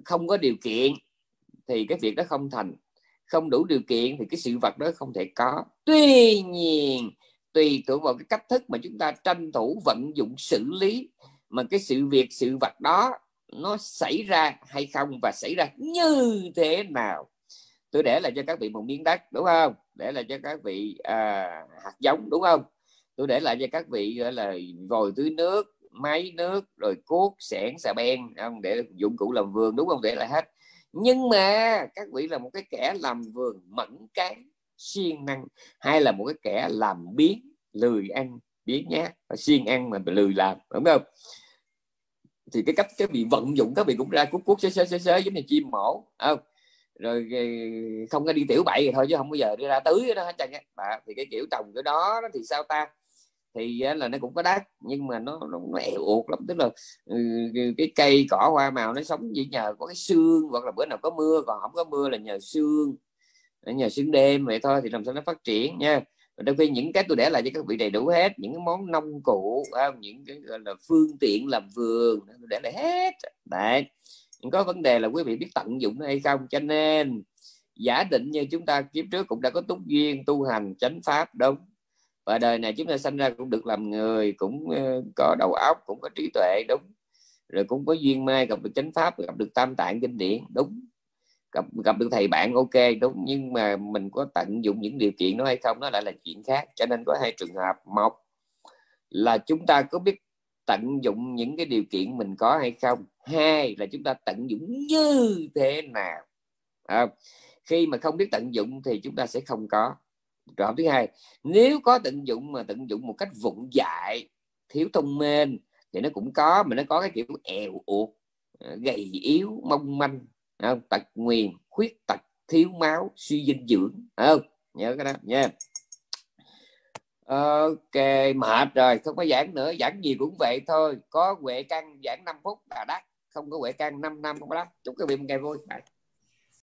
không có điều kiện thì cái việc đó không thành không đủ điều kiện thì cái sự vật đó không thể có. Tuy nhiên tùy thuộc vào cái cách thức mà chúng ta tranh thủ vận dụng xử lý mà cái sự việc sự vật đó nó xảy ra hay không và xảy ra như thế nào. Tôi để lại cho các vị một miếng đất đúng không? Để lại cho các vị à, hạt giống đúng không? Tôi để lại cho các vị gọi là vòi tưới nước máy nước rồi cuốc xẻng xà beng không để dụng cụ làm vườn đúng không? Để lại hết nhưng mà các vị là một cái kẻ làm vườn mẫn cái siêng năng, hay là một cái kẻ làm biến lười ăn biến nhát. Và siêng ăn mà lười làm, đúng không? Thì cái cách, cái bị vận dụng các vị cũng ra cuốc cuốc xế xế xế xế, giống như chim mổ, không? Rồi ờ, không có đi tiểu bậy thì thôi, chứ không bao giờ đi ra tưới đó, hết trơn á. Thì cái kiểu trồng cái đó thì sao ta? Thì à, là nó cũng có đắt nhưng mà nó nó mẹ uột lắm. Tức là ừ, ừ, cái cây cỏ hoa màu nó sống chỉ nhờ có cái xương hoặc là bữa nào có mưa, còn không có mưa là nhờ xương à, nhờ xương đêm vậy thôi thì làm sao nó phát triển nha. Đôi khi những cái tôi để lại cho các vị đầy đủ hết, những cái món nông cụ à, những cái, gọi là, phương tiện làm vườn tôi để lại hết. Đấy. Có vấn đề là quý vị biết tận dụng hay không, cho nên giả định như chúng ta kiếp trước cũng đã có túc duyên tu hành chánh pháp, đúng và đời này chúng ta sinh ra cũng được làm người cũng ờ, có đầu óc cũng có trí tuệ đúng. Rồi cũng có duyên may gặp được chánh pháp gặp được tam tạng kinh điển đúng. Gặp gặp được thầy bạn ok đúng. Nhưng mà mình có tận dụng những điều kiện đó hay không nó lại là chuyện khác. Cho nên có hai trường hợp. Một là chúng ta có biết tận dụng những cái điều kiện mình có hay không? Hai là chúng ta tận dụng như thế nào? À, khi mà không biết tận dụng thì chúng ta sẽ không có trường hợp thứ hai, nếu có tận dụng mà tận dụng một cách vụng dại, thiếu thông minh, thì nó cũng có, mà nó có cái kiểu èo uột ờ, gầy yếu, mong manh không? tật nguyền, khuyết tật, thiếu máu, suy dinh dưỡng không? Nhớ cái đó, nha. Ok, mệt rồi, không có giảng nữa, giảng gì cũng vậy thôi. Có huệ căn giảng 5 phút là đắt, không có huệ căn 5 năm không có đắt. Chúc các vị một ngày vui. Bye.